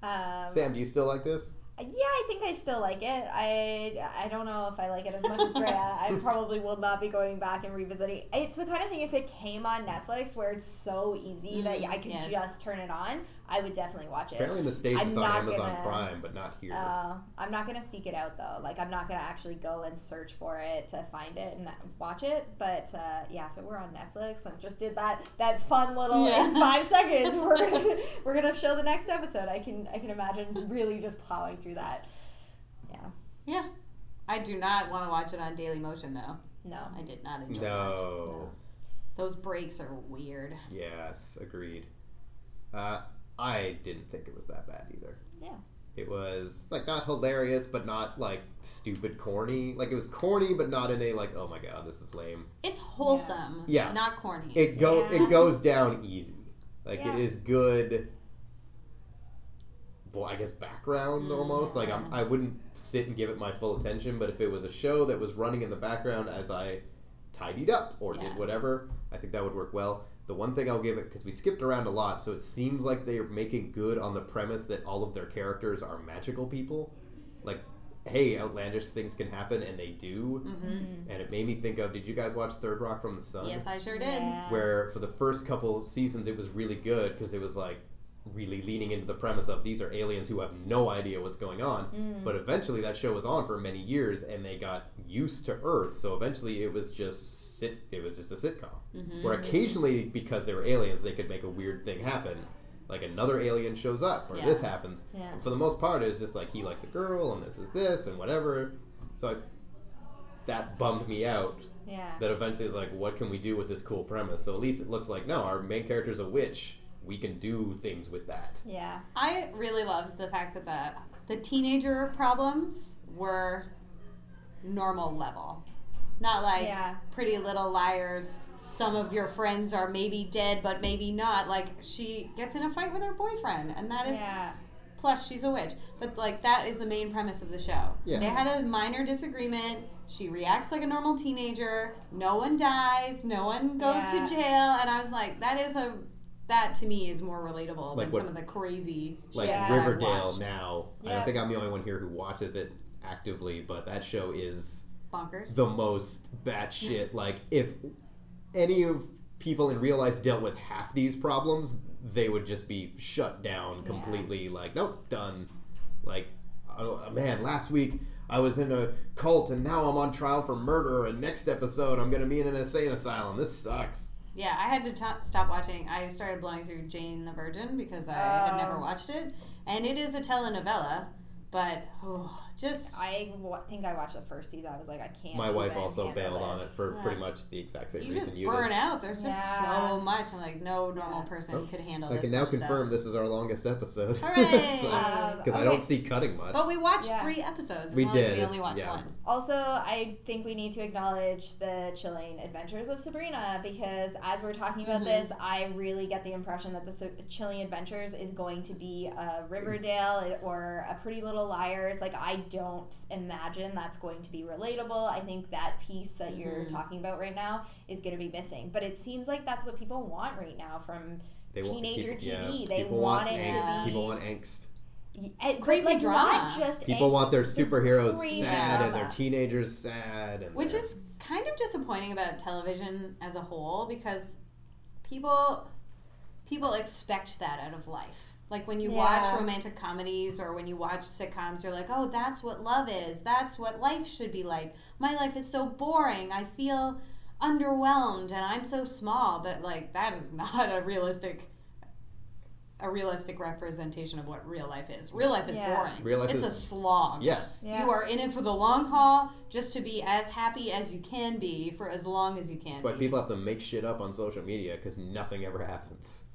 [SPEAKER 4] Um,
[SPEAKER 3] Sam, do you still like this?
[SPEAKER 4] Yeah, I think I still like it. I I don't know if I like it as much as Drea. I [laughs] probably will not be going back and revisiting. It's the kind of thing if it came on Netflix where it's so easy that
[SPEAKER 2] Mm,
[SPEAKER 4] I could
[SPEAKER 2] yes.
[SPEAKER 4] just turn it on, I would definitely watch it.
[SPEAKER 3] Apparently in the States
[SPEAKER 4] I'm
[SPEAKER 3] it's on
[SPEAKER 4] not
[SPEAKER 3] Amazon
[SPEAKER 4] gonna-
[SPEAKER 3] Prime, but not here.
[SPEAKER 4] Uh, I'm not gonna seek it out though. Like I'm not gonna actually go and search for it to find it and watch it. But uh, yeah, if it were on Netflix and just did that that fun little
[SPEAKER 2] Yeah.
[SPEAKER 4] in five [laughs] seconds, we're gonna we're gonna show the next episode. I can I can imagine really just plowing through that. Yeah,
[SPEAKER 2] Yeah. I do not want to watch it on Daily Motion though.
[SPEAKER 4] no.
[SPEAKER 2] I did not enjoy that.
[SPEAKER 3] no.
[SPEAKER 2] Those breaks are weird.
[SPEAKER 3] Yes, agreed. Uh, I didn't think it was that bad either.
[SPEAKER 4] Yeah.
[SPEAKER 3] It was like not hilarious, but not like stupid corny. Like it was corny, but not in a like, oh my god, this is lame.
[SPEAKER 2] It's wholesome.
[SPEAKER 3] Yeah.
[SPEAKER 2] Not corny.
[SPEAKER 3] It go
[SPEAKER 4] Yeah.
[SPEAKER 3] it goes down easy. Like
[SPEAKER 4] Yeah.
[SPEAKER 3] it is good. Well, I guess background
[SPEAKER 2] Mm,
[SPEAKER 3] almost. Like I'm. I wouldn't sit and give it my full attention, but if it was a show that was running in the background as I tidied up or
[SPEAKER 2] Yeah.
[SPEAKER 3] did whatever, I think that would work well. The one thing I'll give it because we skipped around a lot, so it seems like they're making good on the premise that all of their characters are magical people. Like, hey, outlandish things can happen, and they do.
[SPEAKER 2] hmm
[SPEAKER 3] And it made me think of. Did you guys watch Third Rock from the Sun?
[SPEAKER 2] Yes, I sure did.
[SPEAKER 4] Yeah.
[SPEAKER 3] where for the first couple seasons it was really good because it was like really leaning into the premise of these are aliens who have no idea what's going on
[SPEAKER 4] Mm.
[SPEAKER 3] but eventually that show was on for many years and they got used to earth so eventually it was just sit it was just a sitcom
[SPEAKER 2] Mhm.
[SPEAKER 3] where occasionally because they were aliens they could make a weird thing happen like another alien shows up or
[SPEAKER 2] Yeah.
[SPEAKER 3] this happens
[SPEAKER 4] Yeah.
[SPEAKER 3] for the most part it's just like he likes a girl and this is this and whatever so I, that bummed me out
[SPEAKER 4] Yeah.
[SPEAKER 3] that eventually is like, what can we do with this cool premise? So at least it looks like, no, our main character's a witch. We can do things with that.
[SPEAKER 4] Yeah.
[SPEAKER 2] I really loved the fact that the the teenager problems were normal level. Not like
[SPEAKER 4] Yeah.
[SPEAKER 2] pretty little liars. Some of your friends are maybe dead, but maybe not. Like she gets in a fight with her boyfriend, and that is
[SPEAKER 4] Yeah.
[SPEAKER 2] plus she's a witch. But like that is the main premise of the show.
[SPEAKER 3] Yeah.
[SPEAKER 2] They had a minor disagreement. She reacts like a normal teenager. No one dies. No one goes
[SPEAKER 4] Yeah.
[SPEAKER 2] to jail. And I was like, that is a that to me is more relatable
[SPEAKER 3] Like
[SPEAKER 2] than
[SPEAKER 3] what-
[SPEAKER 2] some of the crazy
[SPEAKER 3] Like
[SPEAKER 2] shit
[SPEAKER 4] Yeah.
[SPEAKER 2] that I
[SPEAKER 3] Riverdale
[SPEAKER 2] watched.
[SPEAKER 3] now. I don't think I'm the only one here who watches it actively, but that show is
[SPEAKER 2] Bonkers.
[SPEAKER 3] the most batshit. [laughs] like, if any of people in real life dealt with half these problems, they would just be shut down completely. Like, nope, done. Like, oh, man, last week I was in a cult and now I'm on trial for murder, and next episode I'm going to be in an insane asylum. This sucks.
[SPEAKER 2] Yeah, I had to t- stop watching. I started blowing through Jane the Virgin because I had never
[SPEAKER 4] Oh.
[SPEAKER 2] watched it, and it is a telenovela. But oh, just
[SPEAKER 4] I think I watched the first season. I was like, I can't.
[SPEAKER 3] My wife also
[SPEAKER 4] handle
[SPEAKER 3] bailed on it for
[SPEAKER 2] Yeah.
[SPEAKER 3] pretty much the exact same
[SPEAKER 2] you
[SPEAKER 3] reason
[SPEAKER 2] just
[SPEAKER 3] you
[SPEAKER 2] burn
[SPEAKER 3] did.
[SPEAKER 2] out. There's just
[SPEAKER 4] Yeah.
[SPEAKER 2] so much, and like no normal
[SPEAKER 4] Yeah.
[SPEAKER 2] person
[SPEAKER 3] Oh,
[SPEAKER 2] could handle this.
[SPEAKER 3] I
[SPEAKER 2] this.
[SPEAKER 3] can now confirm
[SPEAKER 2] stuff.
[SPEAKER 3] this is our longest episode. [laughs]
[SPEAKER 2] Hooray! [laughs]
[SPEAKER 4] Um,
[SPEAKER 3] Because I don't see cutting much.
[SPEAKER 2] But we watched
[SPEAKER 4] Yeah.
[SPEAKER 2] three episodes. It's
[SPEAKER 3] We
[SPEAKER 2] not like
[SPEAKER 3] did,
[SPEAKER 2] We only watched
[SPEAKER 3] yeah.
[SPEAKER 2] one.
[SPEAKER 4] Also, I think we need to acknowledge the chilling adventures of Sabrina because as we're talking about
[SPEAKER 2] Mhm.
[SPEAKER 4] this, I really get the impression that the Sa- chilling adventures is going to be a Riverdale or a Pretty Little Liars. Like, I don't imagine that's going to be relatable. I think that piece that you're
[SPEAKER 2] Mhm.
[SPEAKER 4] talking about right now is going to be missing. But it seems like that's what people want right now from
[SPEAKER 3] They want-
[SPEAKER 4] teenager
[SPEAKER 3] people- yeah,
[SPEAKER 4] TV. They
[SPEAKER 3] people
[SPEAKER 4] want it
[SPEAKER 3] ang-
[SPEAKER 2] to
[SPEAKER 4] be
[SPEAKER 3] People want angst.
[SPEAKER 4] and-
[SPEAKER 2] Crazy
[SPEAKER 4] like,
[SPEAKER 2] drama.
[SPEAKER 4] Just
[SPEAKER 3] People
[SPEAKER 4] angst,
[SPEAKER 3] want their superheroes
[SPEAKER 4] crazy
[SPEAKER 3] sad and their teenagers sad. And
[SPEAKER 2] Which
[SPEAKER 3] their-
[SPEAKER 2] is kind of disappointing about television as a whole because people people expect that out of life. Like when you watch romantic comedies or when you watch sitcoms, you're like, "Oh, that's what love is. That's what life should be like. My life is so boring. I feel underwhelmed and I'm so small." But like that is [laughs] not a realistic a realistic representation of what real life is. Real life is
[SPEAKER 4] Yeah.
[SPEAKER 2] boring.
[SPEAKER 3] Real life
[SPEAKER 2] it's
[SPEAKER 3] is-
[SPEAKER 2] a slog.
[SPEAKER 3] yeah.
[SPEAKER 4] Yeah.
[SPEAKER 2] You are in it for the long haul, just to be as happy as you can be for as long as you can
[SPEAKER 3] That's why
[SPEAKER 2] be.
[SPEAKER 3] people have to make shit up on social media because nothing ever happens.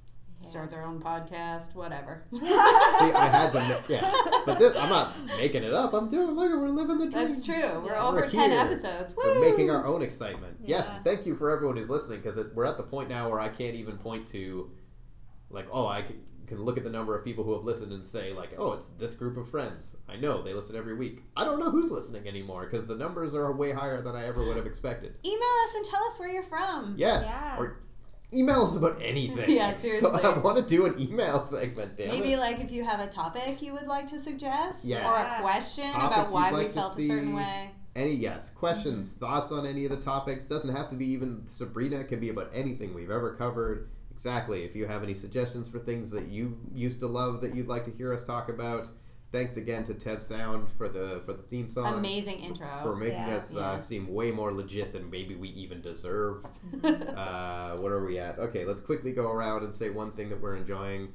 [SPEAKER 2] Start their own podcast, whatever. [laughs] [laughs]
[SPEAKER 3] See, I had to, yeah. But this, I'm not making it up. I'm doing. Look, we're living the dream.
[SPEAKER 2] That's true. We're
[SPEAKER 3] Yeah.
[SPEAKER 2] over
[SPEAKER 3] We're
[SPEAKER 2] 10
[SPEAKER 3] here.
[SPEAKER 2] episodes. Woo!
[SPEAKER 3] We're making our own excitement. Yes, thank you for everyone who's listening because we're at the point now where I can't even point to, like, oh, I can, can look at the number of people who have listened and say, like, oh, it's this group of friends. I know they listen every week. I don't know who's listening anymore because the numbers are way higher than I ever would have expected.
[SPEAKER 2] Email us and tell us where you're from.
[SPEAKER 3] Yes,
[SPEAKER 4] Yeah.
[SPEAKER 3] or email us about anything. [laughs]
[SPEAKER 2] Yeah, seriously. So.
[SPEAKER 3] I want to do an email segment. Damn
[SPEAKER 2] Maybe
[SPEAKER 3] it.
[SPEAKER 2] like if you have a topic you would like to suggest
[SPEAKER 3] Yes.
[SPEAKER 2] or a question
[SPEAKER 3] Topics
[SPEAKER 2] about why
[SPEAKER 3] you'd
[SPEAKER 2] we
[SPEAKER 3] like to
[SPEAKER 2] felt a
[SPEAKER 3] see.
[SPEAKER 2] certain way.
[SPEAKER 3] Any yes, questions,
[SPEAKER 2] Mm-hmm.
[SPEAKER 3] thoughts on any of the topics doesn't have to be even Sabrina. It can be about anything we've ever covered. exactly. If you have any suggestions for things that you used to love that you'd like to hear us talk about, thanks again to Teb Sound for the for the theme song.
[SPEAKER 2] Amazing intro.
[SPEAKER 3] For making
[SPEAKER 4] Yeah.
[SPEAKER 3] us
[SPEAKER 2] Yeah.
[SPEAKER 3] uh, seem way more legit than maybe we even deserve. [laughs] uh, what are we at? Okay, let's quickly go around and say one thing that we're enjoying.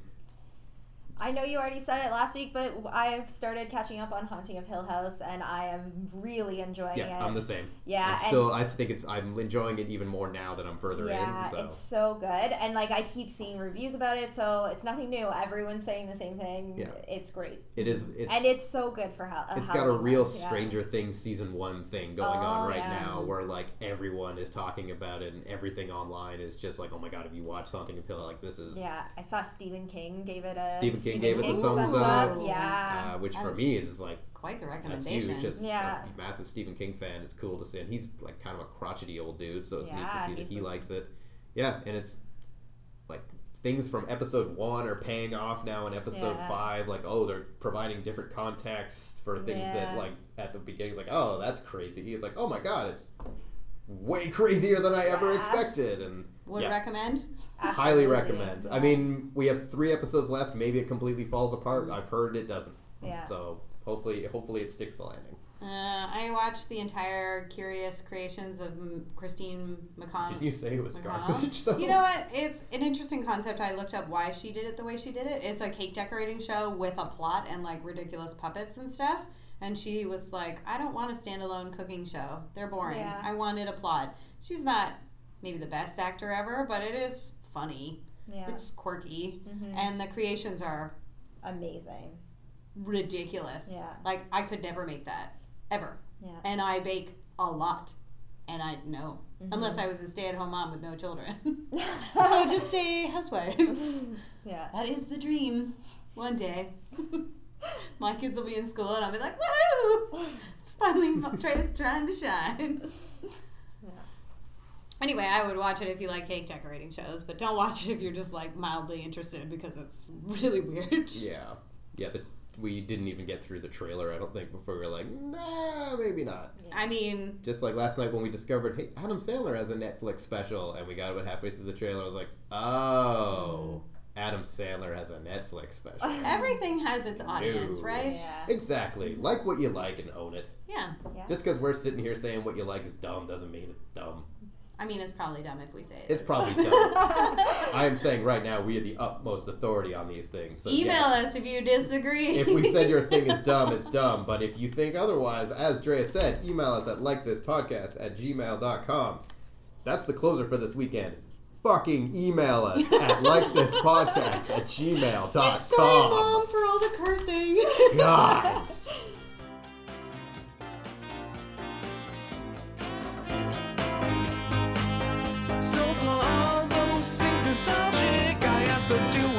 [SPEAKER 4] I know you already said it last week, but I've started catching up on Haunting of Hill House, and I am really enjoying
[SPEAKER 3] Yeah,
[SPEAKER 4] it.
[SPEAKER 3] I'm the same.
[SPEAKER 4] Yeah,
[SPEAKER 3] I'm still. I think it's. I'm enjoying it even more now that I'm further
[SPEAKER 4] yeah,
[SPEAKER 3] in. So
[SPEAKER 4] it's so good, and like I keep seeing reviews about it, so it's nothing new. Everyone's saying the same thing.
[SPEAKER 3] Yeah.
[SPEAKER 4] it's great,
[SPEAKER 3] it is. It's,
[SPEAKER 4] and it's so good for how uh,
[SPEAKER 3] it's got a real Stranger Things season one thing going on
[SPEAKER 4] Oh,
[SPEAKER 3] right
[SPEAKER 4] yeah.
[SPEAKER 3] now, where like everyone is talking about it, and everything online is just like, oh my god, have you watched Haunting of Hill? Like this is.
[SPEAKER 4] Yeah, I saw Stephen King gave it a
[SPEAKER 3] Stephen King gave it the thumbs
[SPEAKER 2] thumbs
[SPEAKER 3] up.
[SPEAKER 2] up.
[SPEAKER 4] Yeah,
[SPEAKER 3] Uh, which
[SPEAKER 2] That
[SPEAKER 3] for
[SPEAKER 2] is
[SPEAKER 3] me is like
[SPEAKER 2] Quite the
[SPEAKER 3] that's
[SPEAKER 2] recommendation.
[SPEAKER 3] huge. As
[SPEAKER 4] Yeah.
[SPEAKER 3] a massive Stephen King fan, it's cool to see, and he's like kind of a crotchety old dude, so it's neat to see that he
[SPEAKER 4] a-
[SPEAKER 3] likes it. Yeah, and it's like things from episode one are paying off now in episode
[SPEAKER 4] Yeah.
[SPEAKER 3] five. Like, oh, they're providing different context for things that like at the beginning is like, oh, that's crazy. It's like, oh my god, it's way crazier than I ever expected, and
[SPEAKER 2] Would
[SPEAKER 3] yeah.
[SPEAKER 2] Recommend.
[SPEAKER 3] highly
[SPEAKER 4] Absolutely.
[SPEAKER 3] recommend. I mean, we have three episodes left. Maybe it completely falls apart. I've heard it doesn't.
[SPEAKER 4] Yeah.
[SPEAKER 3] So hopefully, hopefully it sticks the landing.
[SPEAKER 2] Uh, I watched the entire Curious Creations of M- Christine McCon.
[SPEAKER 3] Did you say it was
[SPEAKER 2] McConnell.
[SPEAKER 3] garbage though?
[SPEAKER 2] You know what? It's an interesting concept. I looked up why she did it the way she did it. It's a cake decorating show with a plot and like ridiculous puppets and stuff. And she was like, I don't want a standalone cooking show. They're boring.
[SPEAKER 4] Yeah.
[SPEAKER 2] I wanted a plot. She's not maybe the best actor ever, but it is funny.
[SPEAKER 4] Yeah,
[SPEAKER 2] It's quirky.
[SPEAKER 4] Mhm.
[SPEAKER 2] And the creations are
[SPEAKER 4] amazing.
[SPEAKER 2] ridiculous.
[SPEAKER 4] Yeah.
[SPEAKER 2] Like, I could never make that. Ever.
[SPEAKER 4] Yeah.
[SPEAKER 2] And I bake a lot. And I know.
[SPEAKER 4] Mm-hmm.
[SPEAKER 2] Unless I was a stay at home mom with no children. [laughs] [laughs] so just a housewife. [laughs]
[SPEAKER 4] yeah.
[SPEAKER 2] That is the dream. One day. My kids will be in school and I'll be like, woohoo! It's finally Trey's time to shine.
[SPEAKER 4] Yeah.
[SPEAKER 2] Anyway, I would watch it if you like cake decorating shows, but don't watch it if you're just like mildly interested because it's [laughs] really weird.
[SPEAKER 3] Yeah, yeah. The, we didn't even get through the trailer. I don't think before we were like, nah, maybe not.
[SPEAKER 2] I mean,
[SPEAKER 3] Just like last night when we discovered, hey, Adam Sandler has a Netflix special, and we got about halfway through the trailer. I was like, oh, Adam Sandler has a Netflix special. [laughs]
[SPEAKER 2] everything has its audience,
[SPEAKER 3] No.
[SPEAKER 2] right?
[SPEAKER 4] Yeah.
[SPEAKER 3] exactly. Like what you like and own it.
[SPEAKER 2] Yeah.
[SPEAKER 4] Yeah.
[SPEAKER 3] Just because we're sitting here saying what you like is dumb doesn't mean it's dumb.
[SPEAKER 2] I mean, it's probably dumb if we say it.
[SPEAKER 3] It's
[SPEAKER 2] is.
[SPEAKER 3] probably [laughs] dumb. I am saying right now we are the utmost authority on these things. So
[SPEAKER 2] Email
[SPEAKER 3] yes.
[SPEAKER 2] us if you disagree.
[SPEAKER 3] if we said your thing is dumb, it's [laughs] dumb. But if you think otherwise, as Drea said, email us at likethispodcast at gmail.com. That's the closer for this weekend. Fucking email us [laughs] at likethispodcast at gmail.com.
[SPEAKER 2] Sorry, mom, for all the cursing.
[SPEAKER 3] God.
[SPEAKER 1] So for all those things nostalgic, I ask, so do